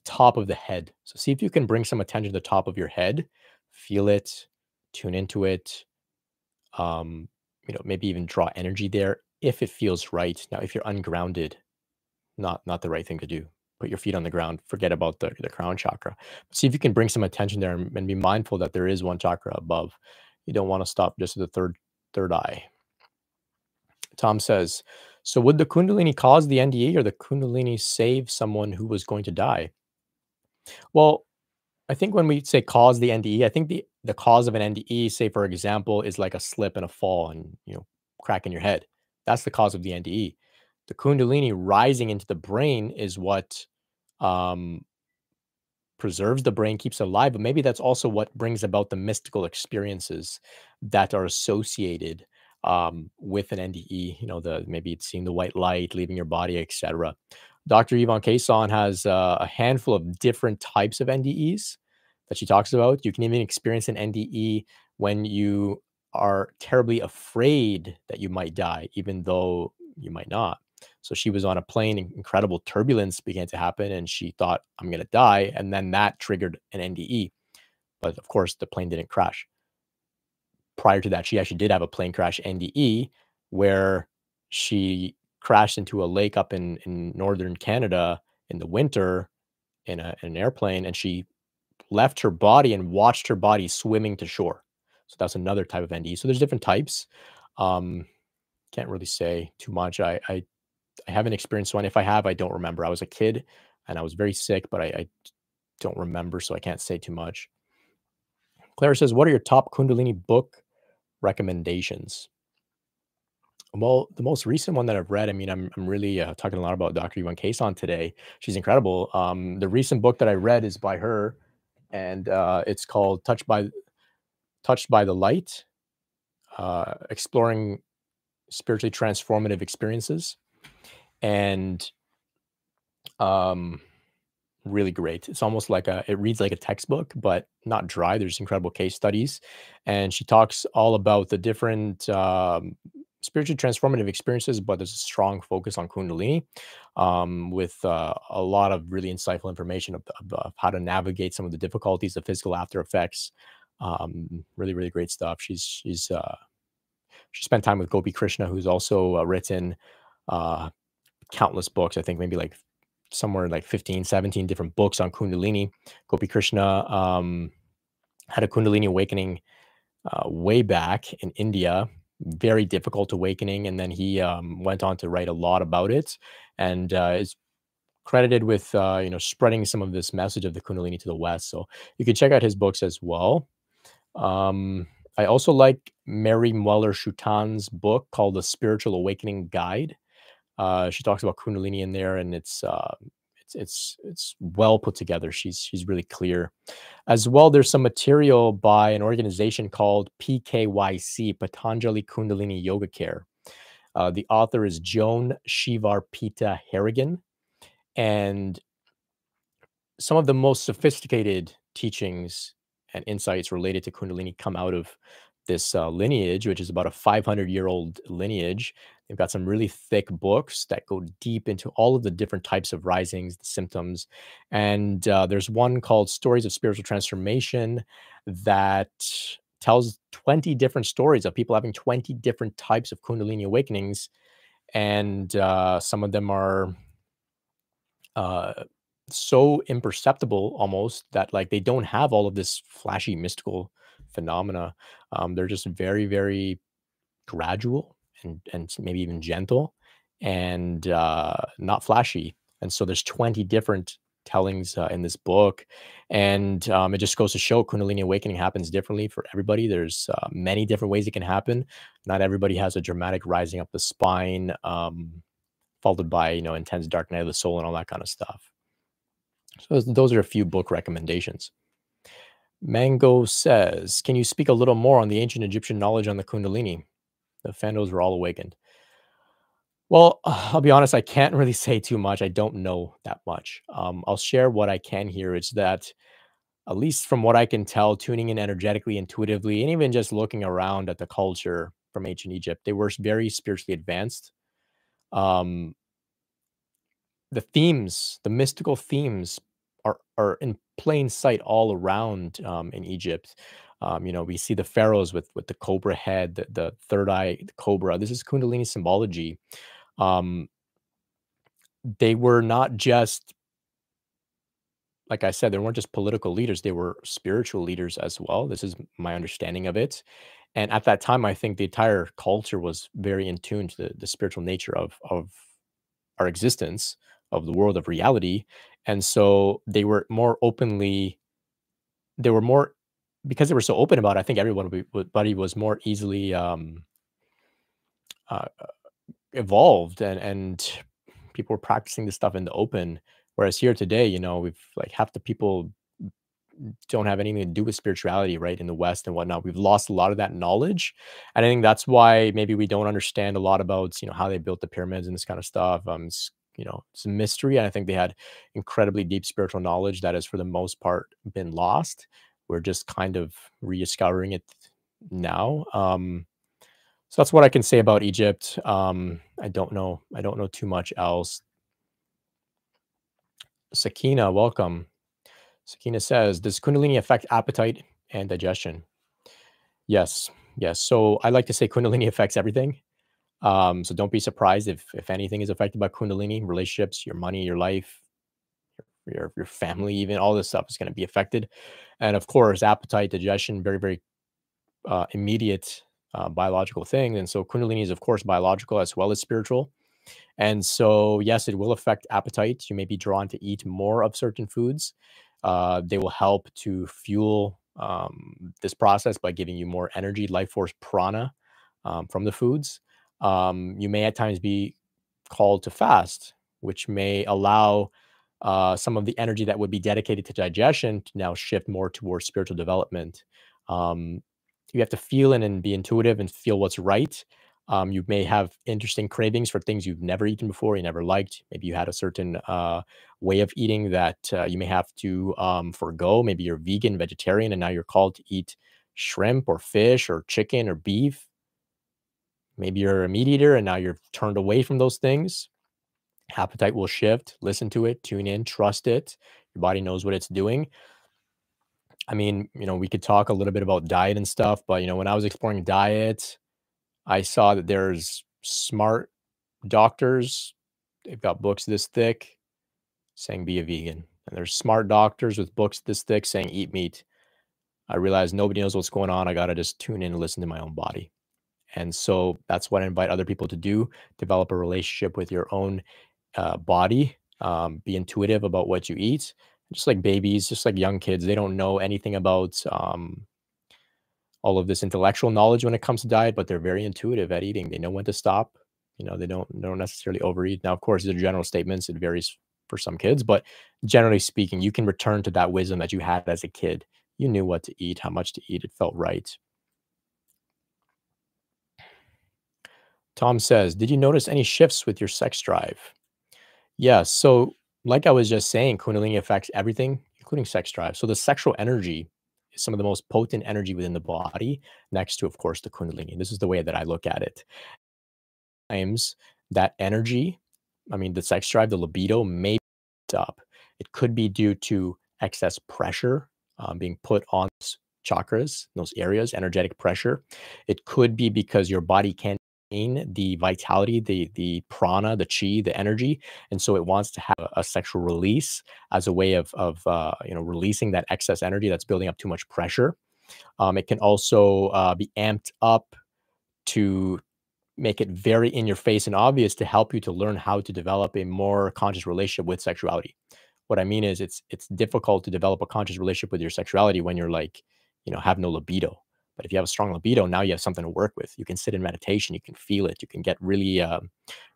top of the head. So see if you can bring some attention to the top of your head, feel it, tune into it. Um, you know, maybe even draw energy there if it feels right. Now, if you're ungrounded, not not the right thing to do. Put your feet on the ground. Forget about the, the crown chakra. See if you can bring some attention there and, and be mindful that there is one chakra above. You don't want to stop just at the third third eye. Tom says, so would the Kundalini cause the NDE or the Kundalini save someone who was going to die? Well, I think when we say cause the NDE, I think the the cause of an NDE, say for example, is like a slip and a fall and you know crack in your head. That's the cause of the NDE. The Kundalini rising into the brain is what um, preserves the brain, keeps it alive, but maybe that's also what brings about the mystical experiences that are associated um, with an NDE. You know, the maybe it's seeing the white light, leaving your body, etc. Dr. Yvonne Kason has uh, a handful of different types of NDEs that she talks about. You can even experience an NDE when you are terribly afraid that you might die, even though you might not. So she was on a plane, incredible turbulence began to happen, and she thought, I'm going to die. And then that triggered an NDE. But of course, the plane didn't crash. Prior to that, she actually did have a plane crash NDE where she crashed into a lake up in, in northern Canada in the winter in, a, in an airplane, and she left her body and watched her body swimming to shore. So that's another type of NDE. So there's different types. Um, can't really say too much. I, I I haven't experienced one. If I have, I don't remember. I was a kid and I was very sick, but I, I don't remember, so I can't say too much. Claire says, "What are your top Kundalini book recommendations?" Well, the most recent one that I've read, I mean, I'm I'm really uh, talking a lot about Dr. Yvonne Kason today. She's incredible. Um, the recent book that I read is by her, and uh, it's called "Touched by Touched by the Light: uh, Exploring Spiritually Transformative Experiences." And um really great. It's almost like a it reads like a textbook but not dry. There's incredible case studies and she talks all about the different um, spiritually transformative experiences but there's a strong focus on kundalini um, with uh, a lot of really insightful information of, of, of, how to navigate some of the difficulties the physical after effects um, really really great stuff. She's she's uh, she spent time with gopi krishna who's also uh, written uh, countless books. I think maybe like somewhere like 15, 17 different books on Kundalini. Gopi Krishna um, had a Kundalini awakening uh, way back in India, very difficult awakening. And then he um, went on to write a lot about it and uh, is credited with, uh, you know, spreading some of this message of the Kundalini to the West. So you can check out his books as well. Um, I also like Mary Mueller Shutan's book called The Spiritual Awakening Guide. Uh, she talks about Kundalini in there, and it's uh, it's it's it's well put together. She's she's really clear. As well, there's some material by an organization called PKYC, Patanjali Kundalini Yoga Care. Uh, the author is Joan Shivarpita Harrigan, and some of the most sophisticated teachings and insights related to Kundalini come out of this uh, lineage, which is about a 500 year old lineage. They've got some really thick books that go deep into all of the different types of risings, the symptoms. And uh, there's one called Stories of Spiritual Transformation that tells 20 different stories of people having 20 different types of Kundalini awakenings. And uh, some of them are uh, so imperceptible almost that like they don't have all of this flashy mystical phenomena. Um, they're just very, very gradual and and maybe even gentle and uh, not flashy. And so there's 20 different tellings uh, in this book, and um, it just goes to show Kundalini awakening happens differently for everybody. There's uh, many different ways it can happen. Not everybody has a dramatic rising up the spine, um, followed by you know intense dark night of the soul and all that kind of stuff. So those are a few book recommendations. Mango says, Can you speak a little more on the ancient Egyptian knowledge on the Kundalini? The Fandos were all awakened. Well, I'll be honest, I can't really say too much. I don't know that much. Um, I'll share what I can here. It's that, at least from what I can tell, tuning in energetically, intuitively, and even just looking around at the culture from ancient Egypt, they were very spiritually advanced. Um, the themes, the mystical themes are are in plain sight all around um, in Egypt. Um, you know, we see the pharaohs with with the cobra head, the, the third eye the cobra. This is Kundalini symbology. Um, they were not just like I said, they weren't just political leaders, they were spiritual leaders as well. This is my understanding of it. And at that time, I think the entire culture was very in tune to the, the spiritual nature of of our existence, of the world of reality. And so they were more openly, they were more because they were so open about it, I think everyone buddy was more easily um uh, evolved and and people were practicing this stuff in the open. Whereas here today, you know, we've like half the people don't have anything to do with spirituality, right? In the West and whatnot. We've lost a lot of that knowledge. And I think that's why maybe we don't understand a lot about, you know, how they built the pyramids and this kind of stuff. Um, you know, it's a mystery. And I think they had incredibly deep spiritual knowledge that has, for the most part, been lost. We're just kind of rediscovering it now. Um, so that's what I can say about Egypt. Um, I don't know. I don't know too much else. Sakina, welcome. Sakina says, does Kundalini affect appetite and digestion? Yes, yes. So I like to say Kundalini affects everything. Um, so don't be surprised if if anything is affected by Kundalini, relationships, your money, your life, your your family, even all this stuff is going to be affected. And of course, appetite, digestion, very very uh, immediate uh, biological thing. And so Kundalini is of course biological as well as spiritual. And so yes, it will affect appetite. You may be drawn to eat more of certain foods. Uh, they will help to fuel um, this process by giving you more energy, life force prana um, from the foods. Um, you may at times be called to fast, which may allow uh, some of the energy that would be dedicated to digestion to now shift more towards spiritual development. Um, you have to feel in and be intuitive and feel what's right. Um, you may have interesting cravings for things you've never eaten before, you never liked. Maybe you had a certain uh, way of eating that uh, you may have to um, forego. Maybe you're vegan, vegetarian, and now you're called to eat shrimp or fish or chicken or beef. Maybe you're a meat eater and now you're turned away from those things. Appetite will shift. Listen to it, tune in, trust it. Your body knows what it's doing. I mean, you know, we could talk a little bit about diet and stuff, but you know, when I was exploring diet, I saw that there's smart doctors. They've got books this thick saying be a vegan. And there's smart doctors with books this thick saying eat meat. I realized nobody knows what's going on. I got to just tune in and listen to my own body. And so that's what I invite other people to do develop a relationship with your own uh, body, um, be intuitive about what you eat. Just like babies, just like young kids, they don't know anything about um, all of this intellectual knowledge when it comes to diet, but they're very intuitive at eating. They know when to stop. You know, they don't they don't necessarily overeat. Now, of course, these are general statements. It varies for some kids, but generally speaking, you can return to that wisdom that you had as a kid. You knew what to eat, how much to eat. It felt right. Tom says, Did you notice any shifts with your sex drive? Yeah. So, like I was just saying, Kundalini affects everything, including sex drive. So, the sexual energy is some of the most potent energy within the body, next to, of course, the Kundalini. This is the way that I look at it. Times that energy, I mean, the sex drive, the libido may up. It could be due to excess pressure um, being put on chakras, those areas, energetic pressure. It could be because your body can't the vitality, the the prana, the chi, the energy, and so it wants to have a, a sexual release as a way of of uh, you know releasing that excess energy that's building up too much pressure. Um, it can also uh, be amped up to make it very in your face and obvious to help you to learn how to develop a more conscious relationship with sexuality. What I mean is it's it's difficult to develop a conscious relationship with your sexuality when you're like, you know, have no libido but if you have a strong libido, now you have something to work with. You can sit in meditation, you can feel it, you can get really, uh,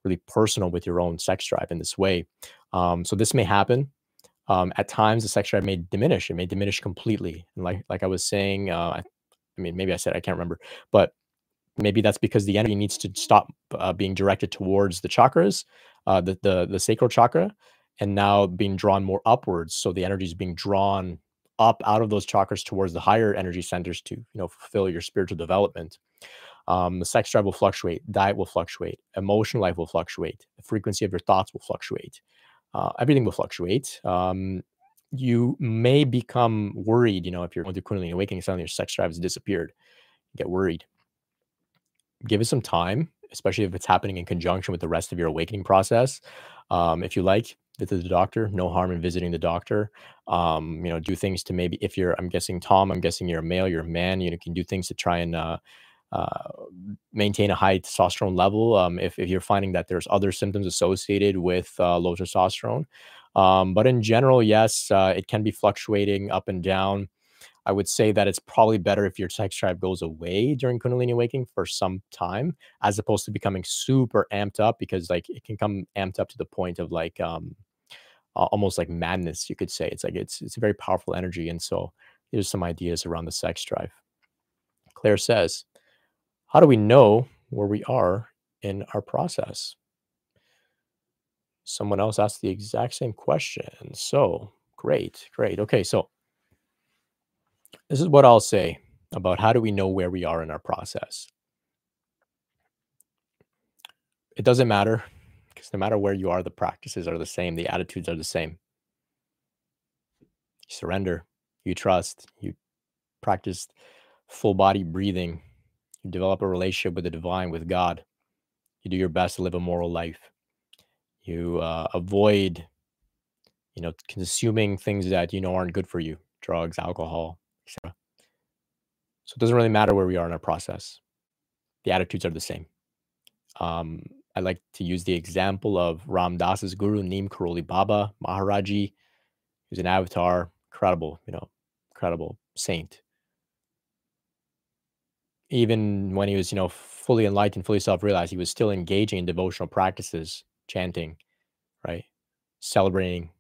really personal with your own sex drive in this way. Um, so this may happen. Um, at times, the sex drive may diminish. It may diminish completely. And like like I was saying, uh, I, I mean, maybe I said I can't remember, but maybe that's because the energy needs to stop uh, being directed towards the chakras, uh, the the the sacral chakra, and now being drawn more upwards. So the energy is being drawn up out of those chakras towards the higher energy centers to you know fulfill your spiritual development um, the sex drive will fluctuate diet will fluctuate emotional life will fluctuate the frequency of your thoughts will fluctuate uh, everything will fluctuate um, you may become worried, you know, if you're going through Kundalini awakening, suddenly your sex drive has disappeared. Get worried. Give it some time, especially if it's happening in conjunction with the rest of your awakening process. Um, if you like, visit the doctor. No harm in visiting the doctor. Um, you know, do things to maybe if you're, I'm guessing Tom, I'm guessing you're a male, you're a man. You know, can do things to try and uh, uh, maintain a high testosterone level. Um, if if you're finding that there's other symptoms associated with uh, low testosterone, um, but in general, yes, uh, it can be fluctuating up and down. I would say that it's probably better if your sex drive goes away during Kundalini awakening for some time, as opposed to becoming super amped up because like it can come amped up to the point of like um, almost like madness. You could say it's like it's it's a very powerful energy, and so there's some ideas around the sex drive. Claire says, "How do we know where we are in our process?" Someone else asked the exact same question. So great, great. Okay, so this is what I'll say about how do we know where we are in our process. It doesn't matter because no matter where you are, the practices are the same, the attitudes are the same. You surrender, you trust, you practice full body breathing, you develop a relationship with the divine, with God. You do your best to live a moral life you uh, avoid you know consuming things that you know aren't good for you drugs alcohol etc so it doesn't really matter where we are in our process the attitudes are the same um, i like to use the example of ram Dass's guru neem karoli baba maharaji who's an avatar incredible you know incredible saint even when he was you know fully enlightened fully self-realized he was still engaging in devotional practices chanting, right? Celebrating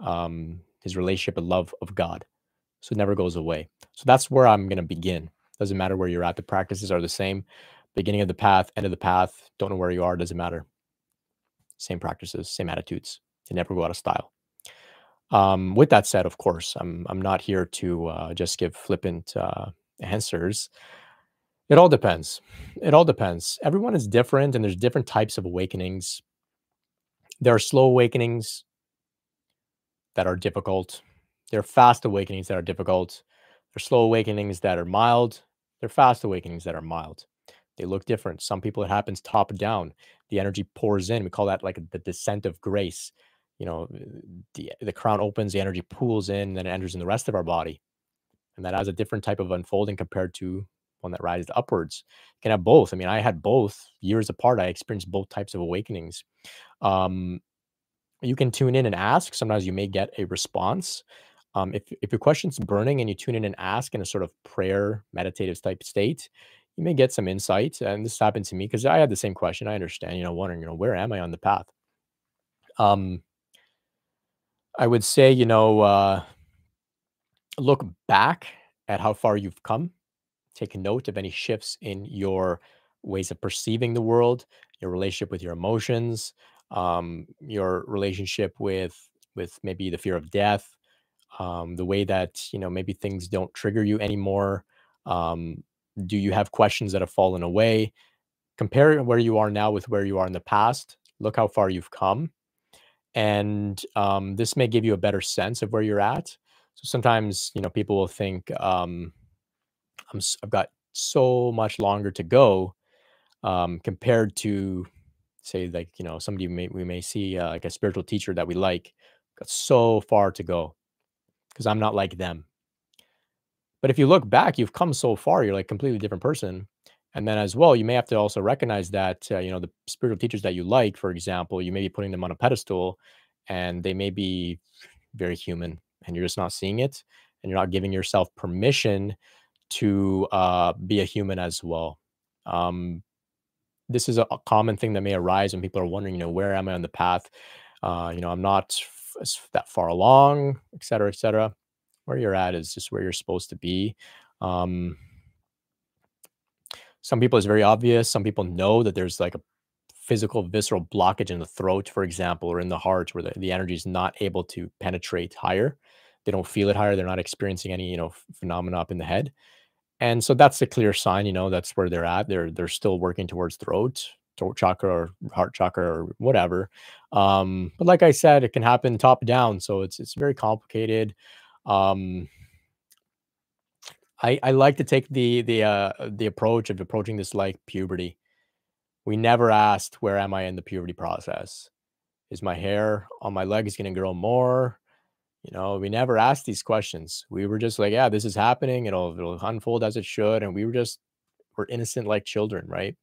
um, his relationship and love of God. So it never goes away. So that's where I'm going to begin. Doesn't matter where you're at. The practices are the same. Beginning of the path, end of the path. Don't know where you are. Doesn't matter. Same practices, same attitudes. They never go out of style. Um, with that said, of course, I'm I'm not here to uh, just give flippant uh, answers. It all depends. It all depends. Everyone is different, and there's different types of awakenings. There are slow awakenings that are difficult. There are fast awakenings that are difficult. There are slow awakenings that are mild. There are fast awakenings that are mild. They look different. Some people it happens top down. The energy pours in. We call that like the descent of grace. You know, the the crown opens, the energy pools in, then it enters in the rest of our body. And that has a different type of unfolding compared to one that rises upwards. You can have both. I mean, I had both years apart. I experienced both types of awakenings. Um, you can tune in and ask. Sometimes you may get a response. Um, if, if your question's burning and you tune in and ask in a sort of prayer, meditative type state, you may get some insight. And this happened to me because I had the same question. I understand, you know, wondering, you know, where am I on the path? Um, I would say, you know, uh, look back at how far you've come. Take note of any shifts in your ways of perceiving the world, your relationship with your emotions, um, your relationship with with maybe the fear of death, um, the way that you know maybe things don't trigger you anymore. Um, do you have questions that have fallen away? Compare where you are now with where you are in the past. Look how far you've come, and um, this may give you a better sense of where you're at. So sometimes you know people will think um, I'm, I've got so much longer to go um, compared to say like you know somebody may, we may see uh, like a spiritual teacher that we like got so far to go because i'm not like them but if you look back you've come so far you're like completely different person and then as well you may have to also recognize that uh, you know the spiritual teachers that you like for example you may be putting them on a pedestal and they may be very human and you're just not seeing it and you're not giving yourself permission to uh, be a human as well um, this is a, common thing that may arise when people are wondering, you know, where am I on the path? Uh, you know, I'm not f- that far along, et cetera, et cetera. Where you're at is just where you're supposed to be. Um, some people it's very obvious. Some people know that there's like a physical visceral blockage in the throat, for example, or in the heart where the, the energy is not able to penetrate higher. They don't feel it higher. They're not experiencing any, you know, phenomena up in the head and so that's a clear sign you know that's where they're at they're they're still working towards throat throat chakra or heart chakra or whatever. Um, but like I said, it can happen top down, so it's it's very complicated. Um, I I like to take the the uh, the approach of approaching this like puberty. We never asked where am I in the puberty process. Is my hair on my legs going to grow more? You know, we never asked these questions. We were just like, yeah, this is happening. It'll it'll unfold as it should, and we were just we're innocent like children, right?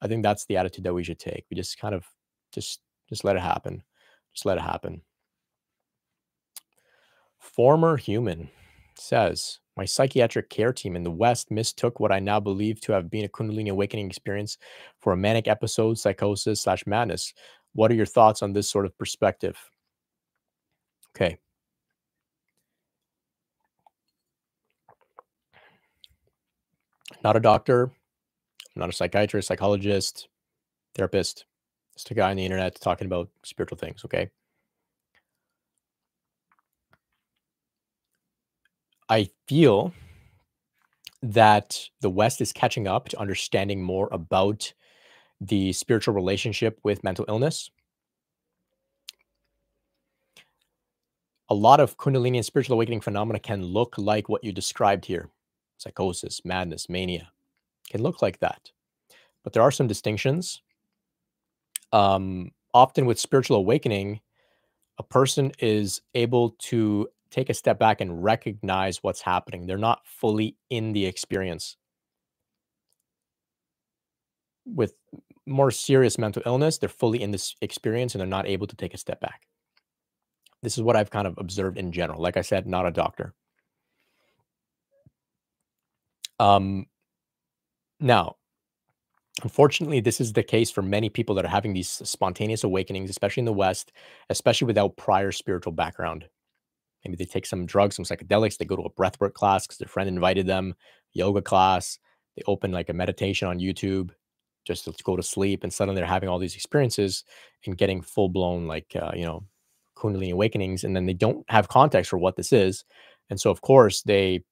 I think that's the attitude that we should take. We just kind of just just let it happen. Just let it happen. Former human says, my psychiatric care team in the West mistook what I now believe to have been a Kundalini awakening experience for a manic episode, psychosis slash madness. What are your thoughts on this sort of perspective? Okay. Not a doctor, I'm not a psychiatrist, psychologist, therapist. Just a guy on the internet talking about spiritual things, okay? I feel that the West is catching up to understanding more about the spiritual relationship with mental illness. A lot of Kundalini and spiritual awakening phenomena can look like what you described here psychosis, madness, mania can look like that. But there are some distinctions. Um, often with spiritual awakening, a person is able to take a step back and recognize what's happening. They're not fully in the experience. With more serious mental illness, they're fully in this experience and they're not able to take a step back. This is what I've kind of observed in general. Like I said, not a doctor. Um, now, unfortunately, this is the case for many people that are having these spontaneous awakenings, especially in the West, especially without prior spiritual background. Maybe they take some drugs, some psychedelics. They go to a breathwork class because their friend invited them, yoga class. They open like a meditation on YouTube just to go to sleep. And suddenly they're having all these experiences and getting full blown, like, uh, you know, Kundalini awakenings. And then they don't have context for what this is. And so, of course, they,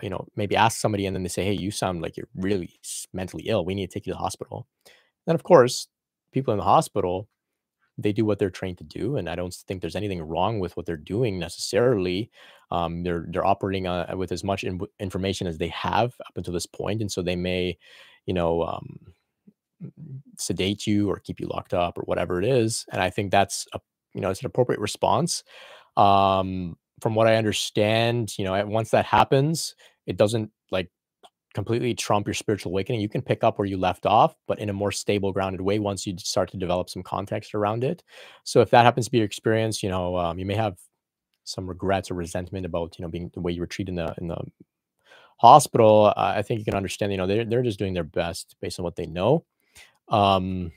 you know, maybe ask somebody and then they say, Hey, you sound like you're really mentally ill. We need to take you to the hospital. Then, of course, people in the hospital they do what they're trained to do, and I don't think there's anything wrong with what they're doing necessarily. Um, they're they're operating uh, with as much in- information as they have up until this point, and so they may, you know, um, sedate you or keep you locked up or whatever it is. And I think that's a you know it's an appropriate response. Um, from what I understand, you know, once that happens, it doesn't like completely trump your spiritual awakening. You can pick up where you left off, but in a more stable, grounded way once you start to develop some context around it. So if that happens to be your experience, you know, um, you may have some regrets or resentment about, you know, being the way you were treated in the in the hospital. Uh, I think you can understand, you know, they're they're just doing their best based on what they know. Um,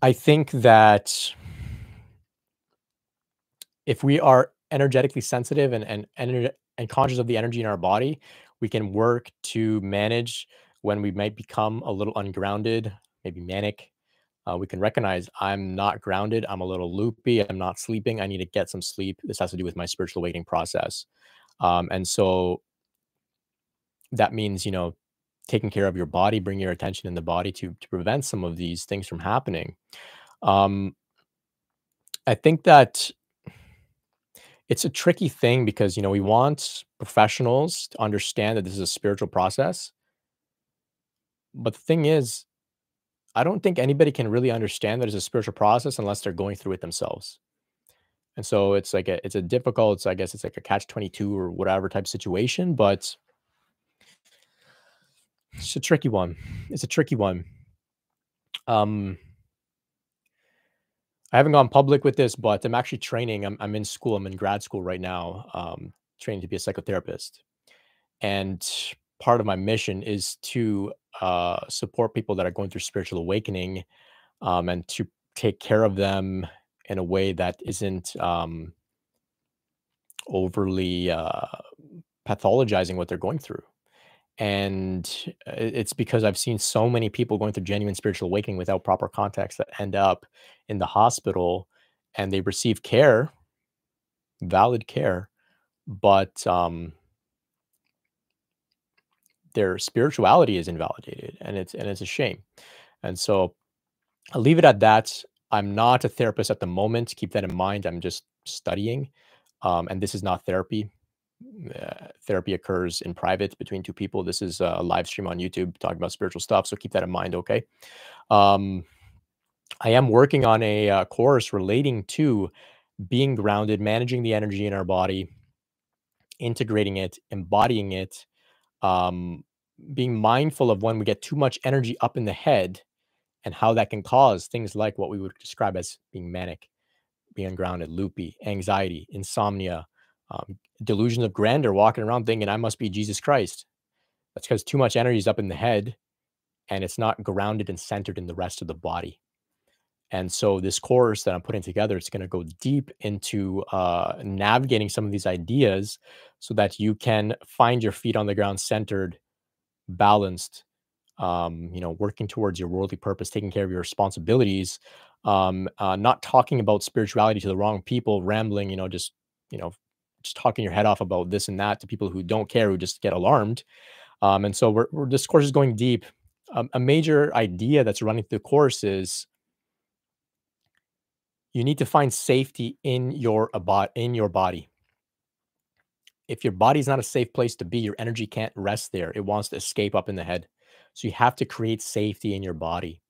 I think that if we are energetically sensitive and and ener- and conscious of the energy in our body, we can work to manage when we might become a little ungrounded, maybe manic. Uh, we can recognize I'm not grounded. I'm a little loopy. I'm not sleeping. I need to get some sleep. This has to do with my spiritual awakening process. Um, and so that means, you know, taking care of your body, bring your attention in the body to, to prevent some of these things from happening. Um, I think that it's a tricky thing because, you know, we want professionals to understand that this is a spiritual process. But the thing is, I don't think anybody can really understand that it's a spiritual process unless they're going through it themselves. And so it's like a it's a difficult, I guess it's like a catch 22 or whatever type situation, but it's a tricky one. It's a tricky one. Um I haven't gone public with this, but I'm actually training. I'm, I'm in school. I'm in grad school right now, um, training to be a psychotherapist. And part of my mission is to uh, support people that are going through spiritual awakening um, and to take care of them in a way that isn't um, overly uh, pathologizing what they're going through and uh, it's because I've seen so many people going through genuine spiritual awakening without proper context that end up in the hospital and they receive care, valid care, but um, their spirituality is invalidated, and it's and it's a shame. And so I'll leave it at that. I'm not a therapist at the moment. Keep that in mind. I'm just studying, um, and this is not therapy. Uh, therapy occurs in private between two people. This is a live stream on YouTube talking about spiritual stuff. So keep that in mind. Okay. Um, I am working on a uh, course relating to being grounded, managing the energy in our body, integrating it, embodying it, um, being mindful of when we get too much energy up in the head and how that can cause things like what we would describe as being manic, being ungrounded, loopy, anxiety, insomnia, um, delusions of grandeur, walking around thinking I must be Jesus Christ. That's because too much energy is up in the head and it's not grounded and centered in the rest of the body. And so this course that I'm putting together, it's going to go deep into uh, navigating some of these ideas so that you can find your feet on the ground, centered, balanced, um, you know, working towards your worldly purpose, taking care of your responsibilities, um, uh, not talking about spirituality to the wrong people, rambling, you know, just, you know, just talking your head off about this and that to people who don't care, who just get alarmed. Um, and so we're, we're, this course is going deep. Um, a major idea that's running through the course is you need to find safety in your about in your body. If your body is not a safe place to be, your energy can't rest there. It wants to escape up in the head. So you have to create safety in your body.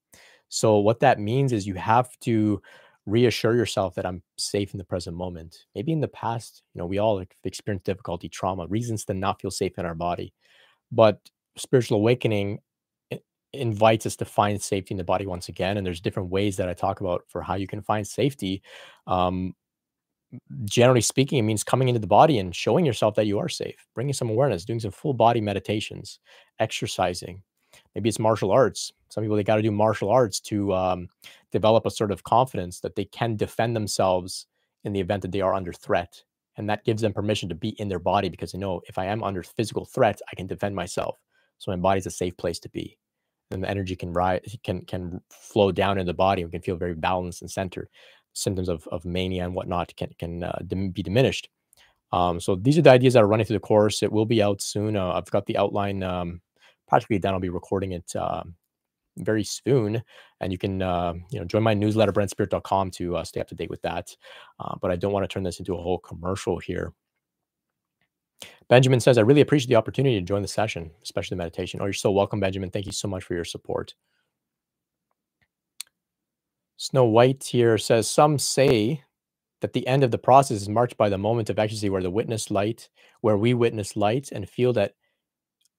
So what that means is you have to reassure yourself that I'm safe in the present moment. Maybe in the past, you know, we all experienced difficulty, trauma, reasons to not feel safe in our body. But spiritual awakening invites us to find safety in the body once again. And there's different ways that I talk about for how you can find safety. Um, generally speaking, it means coming into the body and showing yourself that you are safe, bringing some awareness, doing some full body meditations, exercising. Maybe it's martial arts. Some people they got to do martial arts to um, develop a sort of confidence that they can defend themselves in the event that they are under threat, and that gives them permission to be in their body because they know if I am under physical threat, I can defend myself. So my body's a safe place to be and the energy can rise can can flow down in the body we can feel very balanced and centered. Symptoms of, of mania and whatnot can can uh, dim, be diminished. Um, so these are the ideas that are running through the course. It will be out soon. Uh, i've got the outline um, practically done. I'll be recording it uh, very soon and you can uh, you know join my newsletter brentspirit.com to uh, stay up to date with that uh, but i don't want to turn this into a whole commercial here Benjamin says, I really appreciate the opportunity to join the session, especially the meditation. Oh, you're so welcome, Benjamin. Thank you so much for your support. Snow White here says, Some say that the end of the process is marked by the moment of ecstasy where the witness light, where we witness light and feel that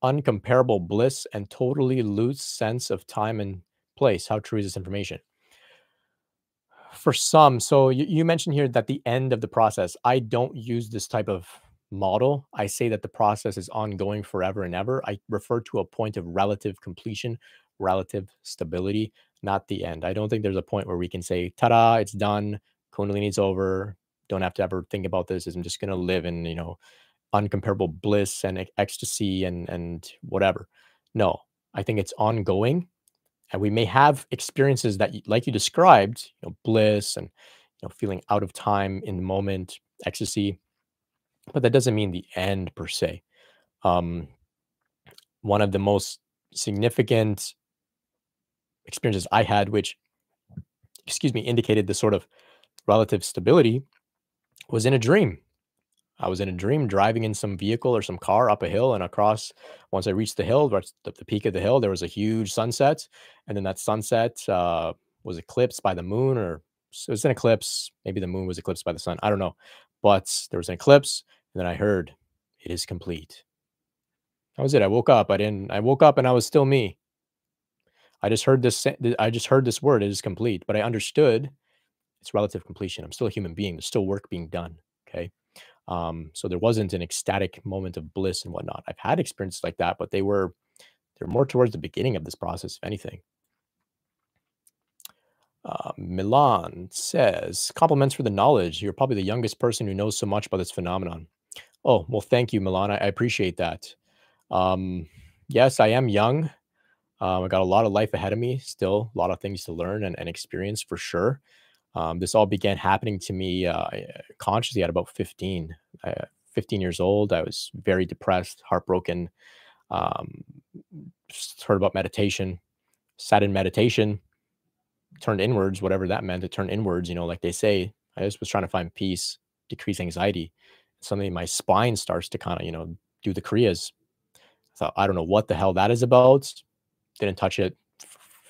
uncomparable bliss and totally loose sense of time and place. How true is this information? For some, so you, you mentioned here that the end of the process, I don't use this type of model, I say that the process is ongoing forever and ever. I refer to a point of relative completion, relative stability, not the end. I don't think there's a point where we can say, ta-da, it's done, Kundalini's over, don't have to ever think about this. I'm just going to live in, you know, uncomparable bliss and ecstasy and and whatever. No, I think it's ongoing, and we may have experiences that, like you described, you know, bliss and you know, feeling out of time in the moment, ecstasy but that doesn't mean the end per se. Um, one of the most significant experiences I had, which, excuse me, indicated the sort of relative stability, was in a dream. I was in a dream driving in some vehicle or some car up a hill and across. Once I reached the hill, the, the peak of the hill, there was a huge sunset. And then that sunset uh, was eclipsed by the moon, or it was an eclipse. Maybe the moon was eclipsed by the sun. I don't know. But there was an eclipse. And then I heard, it is complete. That was it. I woke up. I didn't, I woke up and I was still me. I just heard this, I just heard this word, it is complete, but I understood it's relative completion. I'm still a human being. There's still work being done. Okay. Um, so there wasn't an ecstatic moment of bliss and whatnot. I've had experiences like that, but they were, they're more towards the beginning of this process, if anything. Uh, Milan says, compliments for the knowledge. You're probably the youngest person who knows so much about this phenomenon. Oh, well, thank you, Milan. I, I appreciate that. Um, yes, I am young. Um, I got a lot of life ahead of me, still a lot of things to learn and, and experience for sure. Um, this all began happening to me uh, consciously at about 15. Uh, 15 years old. I was very depressed, heartbroken. Um, heard about meditation, sat in meditation, turned inwards, whatever that meant, to turn inwards, you know, like they say. I just was trying to find peace, decrease anxiety. Suddenly my spine starts to kind of, you know, do the Kriyas. I thought, I don't know what the hell that is about. Didn't touch it,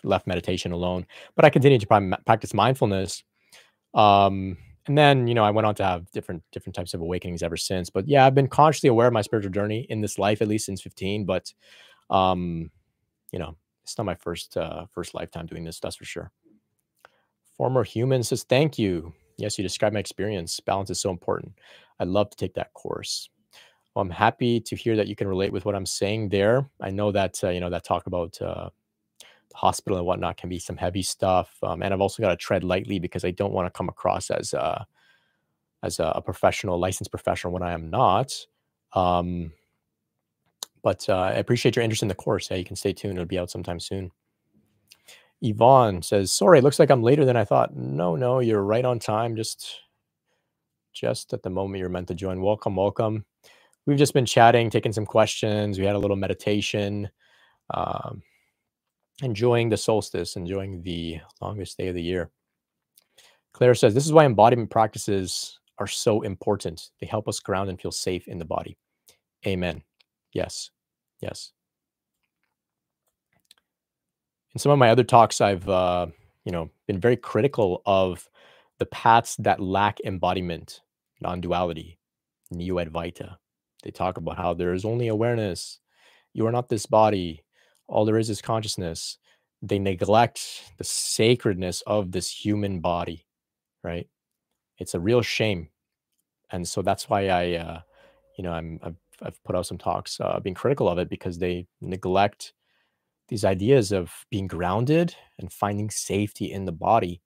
left meditation alone. But I continued to practice mindfulness. Um, and then, you know, I went on to have different different types of awakenings ever since. But yeah, I've been consciously aware of my spiritual journey in this life, at least since 15. But um, you know, it's not my first uh first lifetime doing this, that's for sure. Former human says, thank you. Yes, you described my experience. Balance is so important. I'd love to take that course. Well, I'm happy to hear that you can relate with what I'm saying there. I know that, uh, you know, that talk about uh, hospital and whatnot can be some heavy stuff. Um, and I've also got to tread lightly because I don't want to come across as a, as a, professional, licensed professional when I am not. Um, but uh, I appreciate your interest in the course. Yeah, you can stay tuned. It'll be out sometime soon. Yvonne says, "Sorry, looks like I'm later than I thought." No, no, you're right on time. Just, just at the moment you're meant to join. Welcome, welcome. We've just been chatting, taking some questions. We had a little meditation. Um, enjoying the solstice, enjoying the longest day of the year. Claire says, This is why embodiment practices are so important. They help us ground and feel safe in the body. Amen. Yes. Yes. In some of my other talks, I've uh, you know been very critical of the paths that lack embodiment, non-duality, Neo Advaita. They talk about how there is only awareness. You are not this body all there is is consciousness they neglect the sacredness of this human body right? It's a real shame. And so that's why i uh you know i'm i've, I've put out some talks uh being critical of it because they neglect these ideas of being grounded and finding safety in the body.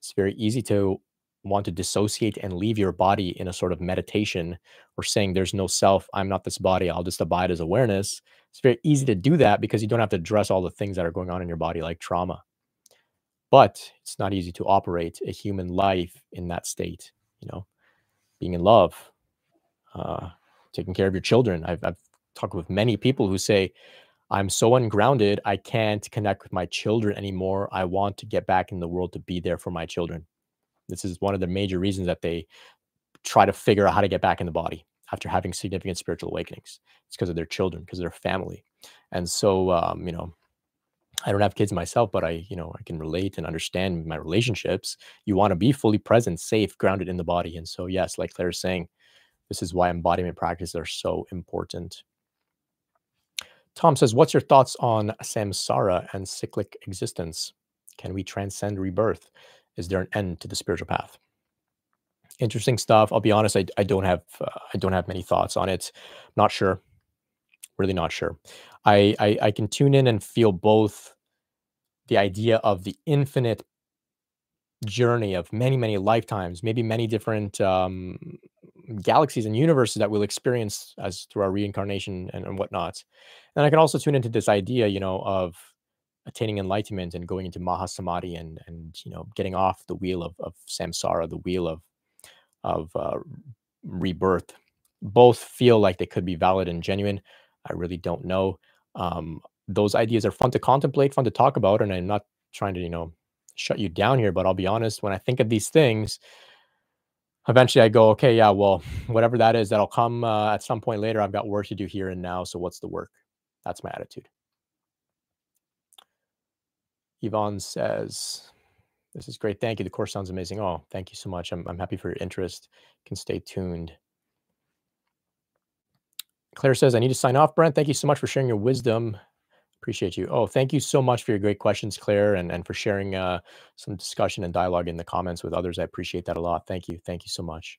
It's very easy to want to dissociate and leave your body in a sort of meditation or saying there's no self. I'm not this body. I'll just abide as awareness it's very easy to do that because you don't have to address all the things that are going on in your body, like trauma. But it's not easy to operate a human life in that state, you know, being in love, uh, taking care of your children. I've, I've talked with many people who say, I'm so ungrounded, I can't connect with my children anymore. I want to get back in the world to be there for my children. This is one of the major reasons that they try to figure out how to get back in the body after having significant spiritual awakenings. It's because of their children, because of their family. And so, um, you know, I don't have kids myself, but I, you know, I can relate and understand my relationships. You want to be fully present, safe, grounded in the body. And so, yes, like Claire's saying, this is why embodiment practices are so important. Tom says, What's your thoughts on samsara and cyclic existence? Can we transcend rebirth? Is there an end to the spiritual path? Interesting stuff. I'll be honest, I, I don't have uh, I don't have many thoughts on it. Not sure, really not sure. I, I I can tune in and feel both the idea of the infinite journey of many many lifetimes, maybe many different um, galaxies and universes that we'll experience as through our reincarnation and, and whatnot. And I can also tune into this idea, you know, of attaining enlightenment and going into mahasamadhi and and you know getting off the wheel of, of samsara, the wheel of of uh, rebirth both feel like they could be valid and genuine i really don't know um, those ideas are fun to contemplate fun to talk about and i'm not trying to you know shut you down here but i'll be honest when i think of these things eventually i go okay yeah well whatever that is that'll come uh, at some point later i've got work to do here and now so what's the work? That's my attitude. Yvonne says this is great. Thank you. The course sounds amazing. Oh, thank you so much. I'm, I'm happy for your interest. Can stay tuned. Claire says, I need to sign off, Brent. Thank you so much for sharing your wisdom. Appreciate you. Oh, thank you so much for your great questions, Claire, and, and for sharing uh, some discussion and dialogue in the comments with others. I appreciate that a lot. Thank you. Thank you so much.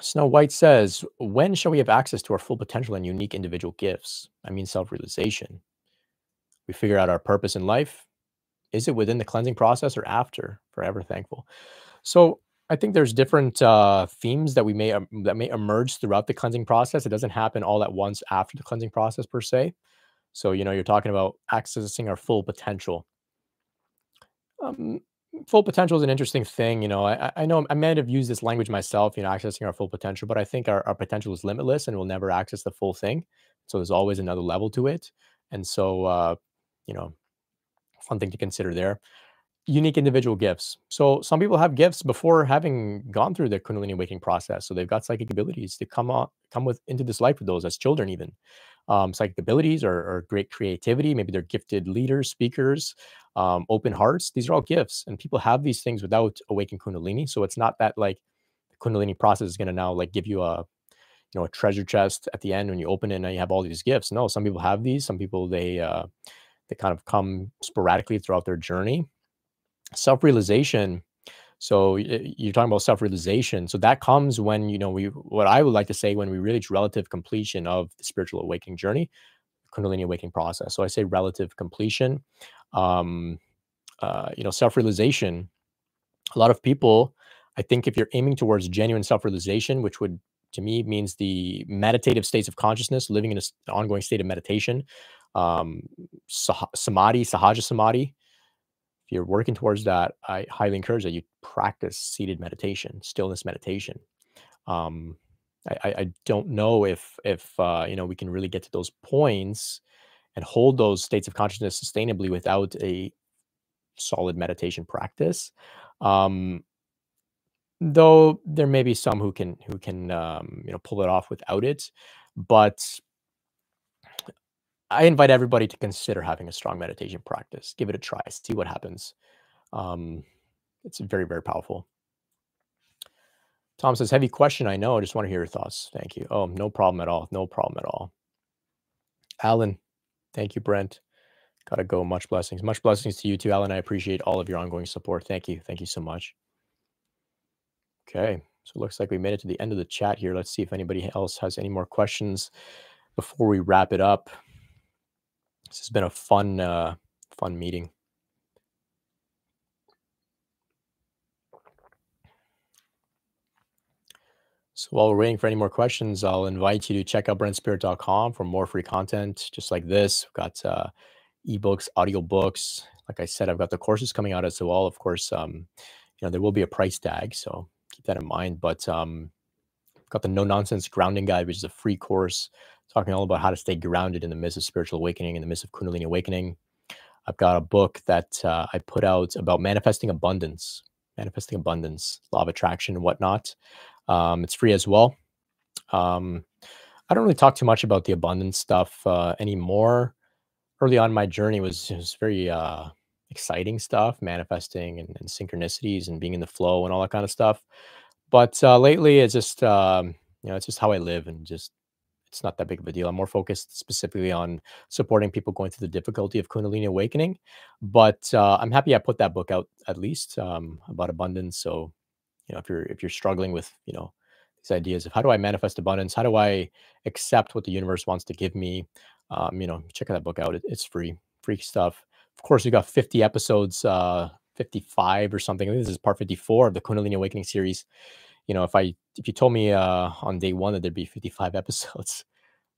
Snow White says, when shall we have access to our full potential and unique individual gifts? I mean, self-realization we figure out our purpose in life. Is it within the cleansing process or after? Forever thankful. So I think there's different uh, themes that we may um, that may emerge throughout the cleansing process. It doesn't happen all at once after the cleansing process per se. So you know, you're talking about accessing our full potential. Um, full potential is an interesting thing. You know, I, I know I might have used this language myself, you know, accessing our full potential, but I think our, our potential is limitless and we'll never access the full thing. So there's always another level to it. And so, uh, you know, fun thing to consider there. Unique individual gifts. So some people have gifts before having gone through the Kundalini awakening process. So they've got psychic abilities to come on, come with into this life with those as children, even um, psychic abilities or, or, great creativity. Maybe they're gifted leaders, speakers, um, open hearts. These are all gifts, and people have these things without awakened Kundalini. So it's not that like the Kundalini process is going to now like give you a you know a treasure chest at the end when you open it and you have all these gifts. No, some people have these. Some people they uh, they kind of come sporadically throughout their journey. Self realization so you're talking about self-realization. So that comes when you know we what I would like to say when we reach relative completion of the spiritual awakening journey, Kundalini awakening process. So I say relative completion. Um, uh, you know, self-realization. A lot of people, I think, if you're aiming towards genuine self-realization, which would to me means the meditative states of consciousness, living in an ongoing state of meditation, um, sah- samadhi, sahaja samadhi, if you're working towards that, I highly encourage that you practice seated meditation, stillness meditation. Um, I, I don't know if if uh, you know we can really get to those points and hold those states of consciousness sustainably without a solid meditation practice. Um, though there may be some who can who can um, you know pull it off without it, but I invite everybody to consider having a strong meditation practice. Give it a try. See what happens. Um, it's very, very powerful. Tom says, heavy question. I know. I just want to hear your thoughts. Thank you. Oh, no problem at all. No problem at all. Alan, thank you, Brent. Gotta go. Much blessings. Much blessings to you too, Alan. I appreciate all of your ongoing support. Thank you. Thank you so much. Okay. So it looks like we made it to the end of the chat here. Let's see if anybody else has any more questions before we wrap it up. This has been a fun, uh, fun meeting. So while we're waiting for any more questions, I'll invite you to check out brentspirit.com for more free content just like this. We've got uh, ebooks, audiobooks. Like I said, I've got the courses coming out as well. Of course, um, you know, there will be a price tag, so keep that in mind. But um, got the No Nonsense Grounding Guide, which is a free course talking all about how to stay grounded in the midst of spiritual awakening, in the midst of Kundalini awakening. I've got a book that uh, I put out about manifesting abundance, manifesting abundance, law of attraction, and whatnot. Um, it's free as well. Um, I don't really talk too much about the abundance stuff uh, anymore. Early on, my journey was was very uh, exciting stuff, manifesting and, and, synchronicities and being in the flow and all that kind of stuff. But uh, lately, it's just um, you know, it's just how I live and just it's not that big of a deal. I'm more focused specifically on supporting people going through the difficulty of Kundalini awakening. But uh, I'm happy I put that book out at least um, about abundance. So, you know, if you're if you're struggling with you know these ideas of how do I manifest abundance, how do I accept what the universe wants to give me, um, you know, check that book out. It, it's free, free stuff. Of course, we got 50 episodes, uh, 55 or something. I think this is part 54 of the Kundalini Awakening series you know, if I if you told me uh, on day one that there'd be 55 episodes,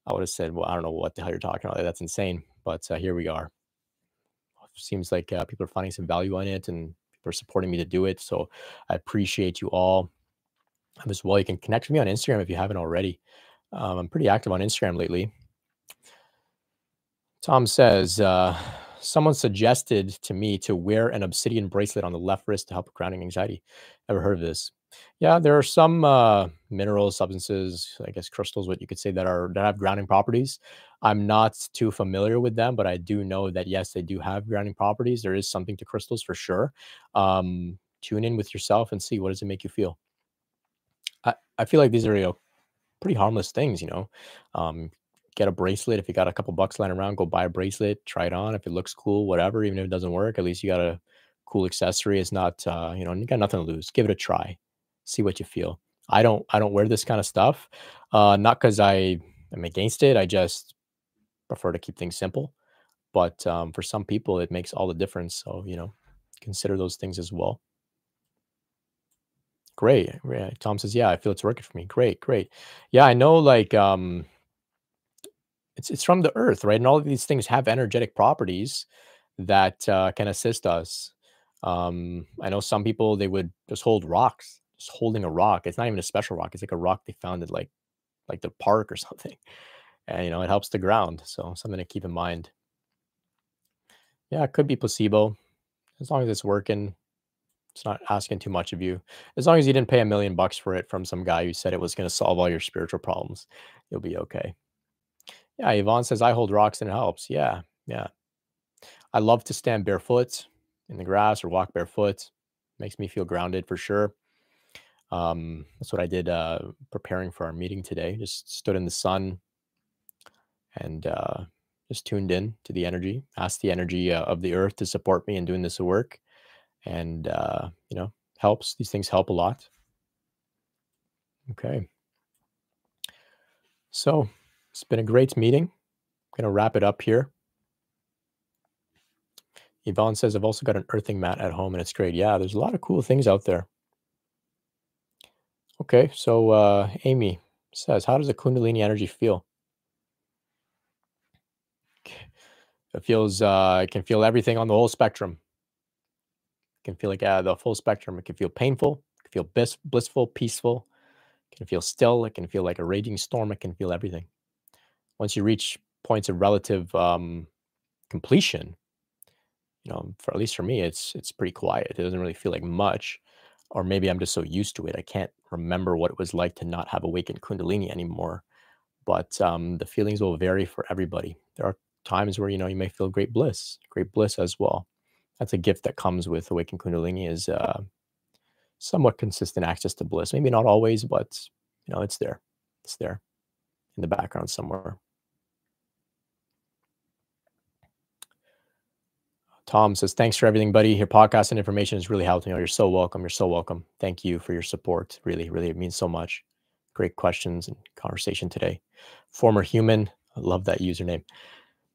I would have said, well, I don't know what the hell you're talking about. That's insane. But uh, here we are. Seems like uh, people are finding some value on it and people are supporting me to do it. So I appreciate you all. As well, you can connect with me on Instagram if you haven't already. Um, I'm pretty active on Instagram lately. Tom says, uh, someone suggested to me to wear an obsidian bracelet on the left wrist to help with grounding anxiety. Ever heard of this? Yeah, there are some uh, minerals, substances, I guess crystals, what you could say that are that have grounding properties. I'm not too familiar with them, but I do know that yes, they do have grounding properties. There is something to crystals for sure. Um, tune in with yourself and see what does it make you feel. I, I feel like these are you know, pretty harmless things, you know. Um, get a bracelet if you got a couple bucks lying around, go buy a bracelet, try it on. If it looks cool, whatever, even if it doesn't work, at least you got a cool accessory. It's not uh, you know, you got nothing to lose. Give it a try see what you feel. I don't I don't wear this kind of stuff, uh, not because I am against it. I just prefer to keep things simple. But um, for some people, it makes all the difference. So you know, consider those things as well. Great. Tom says, "Yeah, I feel it's working for me." Great, great. Yeah, I know. Like, um, it's it's from the earth, right? And all of these things have energetic properties that uh, can assist us. Um, I know some people they would just hold rocks, holding a rock. It's not even a special rock. It's like a rock they found at like like the park or something. And you know, it helps the ground. So something to keep in mind. Yeah, it could be placebo. As long as it's working, it's not asking too much of you. As long as you didn't pay a million bucks for it from some guy who said it was going to solve all your spiritual problems, you'll be okay. Yeah, Yvonne says, I hold rocks and it helps. Yeah, yeah. I love to stand barefoot in the grass or walk barefoot. Makes me feel grounded for sure. Um, that's what I did uh, preparing for our meeting today. Just stood in the sun and uh, just tuned in to the energy, asked the energy uh, of the earth to support me in doing this work. And, uh, you know, helps. These things help a lot. Okay. So it's been a great meeting. I'm going to wrap it up here. Yvonne says, I've also got an earthing mat at home and it's great. Yeah, there's a lot of cool things out there. Okay, so uh, Amy says, How does the Kundalini energy feel? It feels, uh, it can feel everything on the whole spectrum. It can feel like uh, the full spectrum. It can feel painful, it can feel bliss, blissful, peaceful, it can feel still, it can feel like a raging storm, it can feel everything. Once you reach points of relative um, completion, you know, for at least for me, it's it's pretty quiet. It doesn't really feel like much, or maybe I'm just so used to it. I can't remember what it was like to not have awakened Kundalini anymore. But um, the feelings will vary for everybody. There are times where you know you may feel great bliss, great bliss as well. That's a gift that comes with awakened Kundalini is uh, somewhat consistent access to bliss. Maybe not always, but you know it's there. It's there in the background somewhere. Tom says, thanks for everything, buddy. Your podcast and information has really helped me. Oh, you're so welcome. You're so welcome. Thank you for your support. Really, really, it means so much. Great questions and conversation today. Former human, I love that username.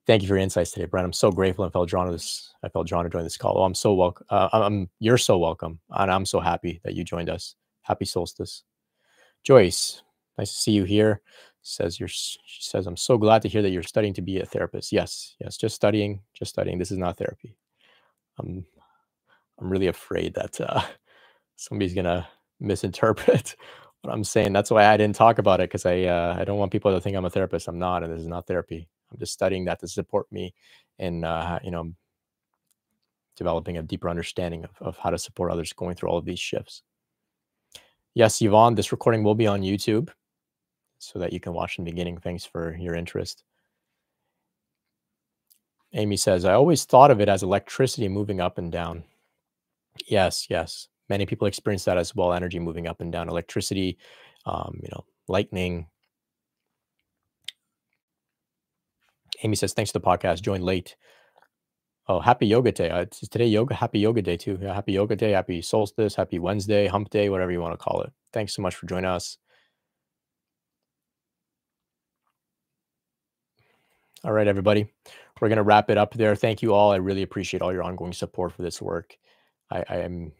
Thank you for your insights today, Brent. I'm so grateful and felt drawn to this. I felt drawn to join this call. Oh, I'm so welcome. Uh, I'm, you're so welcome. And I'm so happy that you joined us. Happy solstice. Joyce, nice to see you here. Says you're, she says, I'm so glad to hear that you're studying to be a therapist. Yes, yes, just studying, just studying. This is not therapy. I'm I'm really afraid that uh, somebody's gonna misinterpret what I'm saying. That's why I didn't talk about it because I uh, I don't want people to think I'm a therapist. I'm not, and this is not therapy. I'm just studying that to support me in uh, you know developing a deeper understanding of, of how to support others going through all of these shifts. Yes, Yvonne, this recording will be on YouTube so that you can watch in the beginning. Thanks for your interest. Amy says, I always thought of it as electricity moving up and down. Yes, yes. Many people experience that as well energy moving up and down, electricity, um, you know, lightning. Amy says, thanks to the podcast. Joined late. Oh, happy yoga day. Uh, it's today yoga, happy yoga day too. Yeah, happy yoga day, happy solstice, happy Wednesday, hump day, whatever you want to call it. Thanks so much for joining us. All right, everybody. We're going to wrap it up there. Thank you all. I really appreciate all your ongoing support for this work. I, I am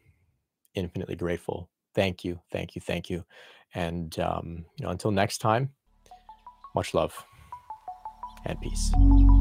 infinitely grateful. Thank you. Thank you. Thank you. And, um, you know, until next time, much love and peace.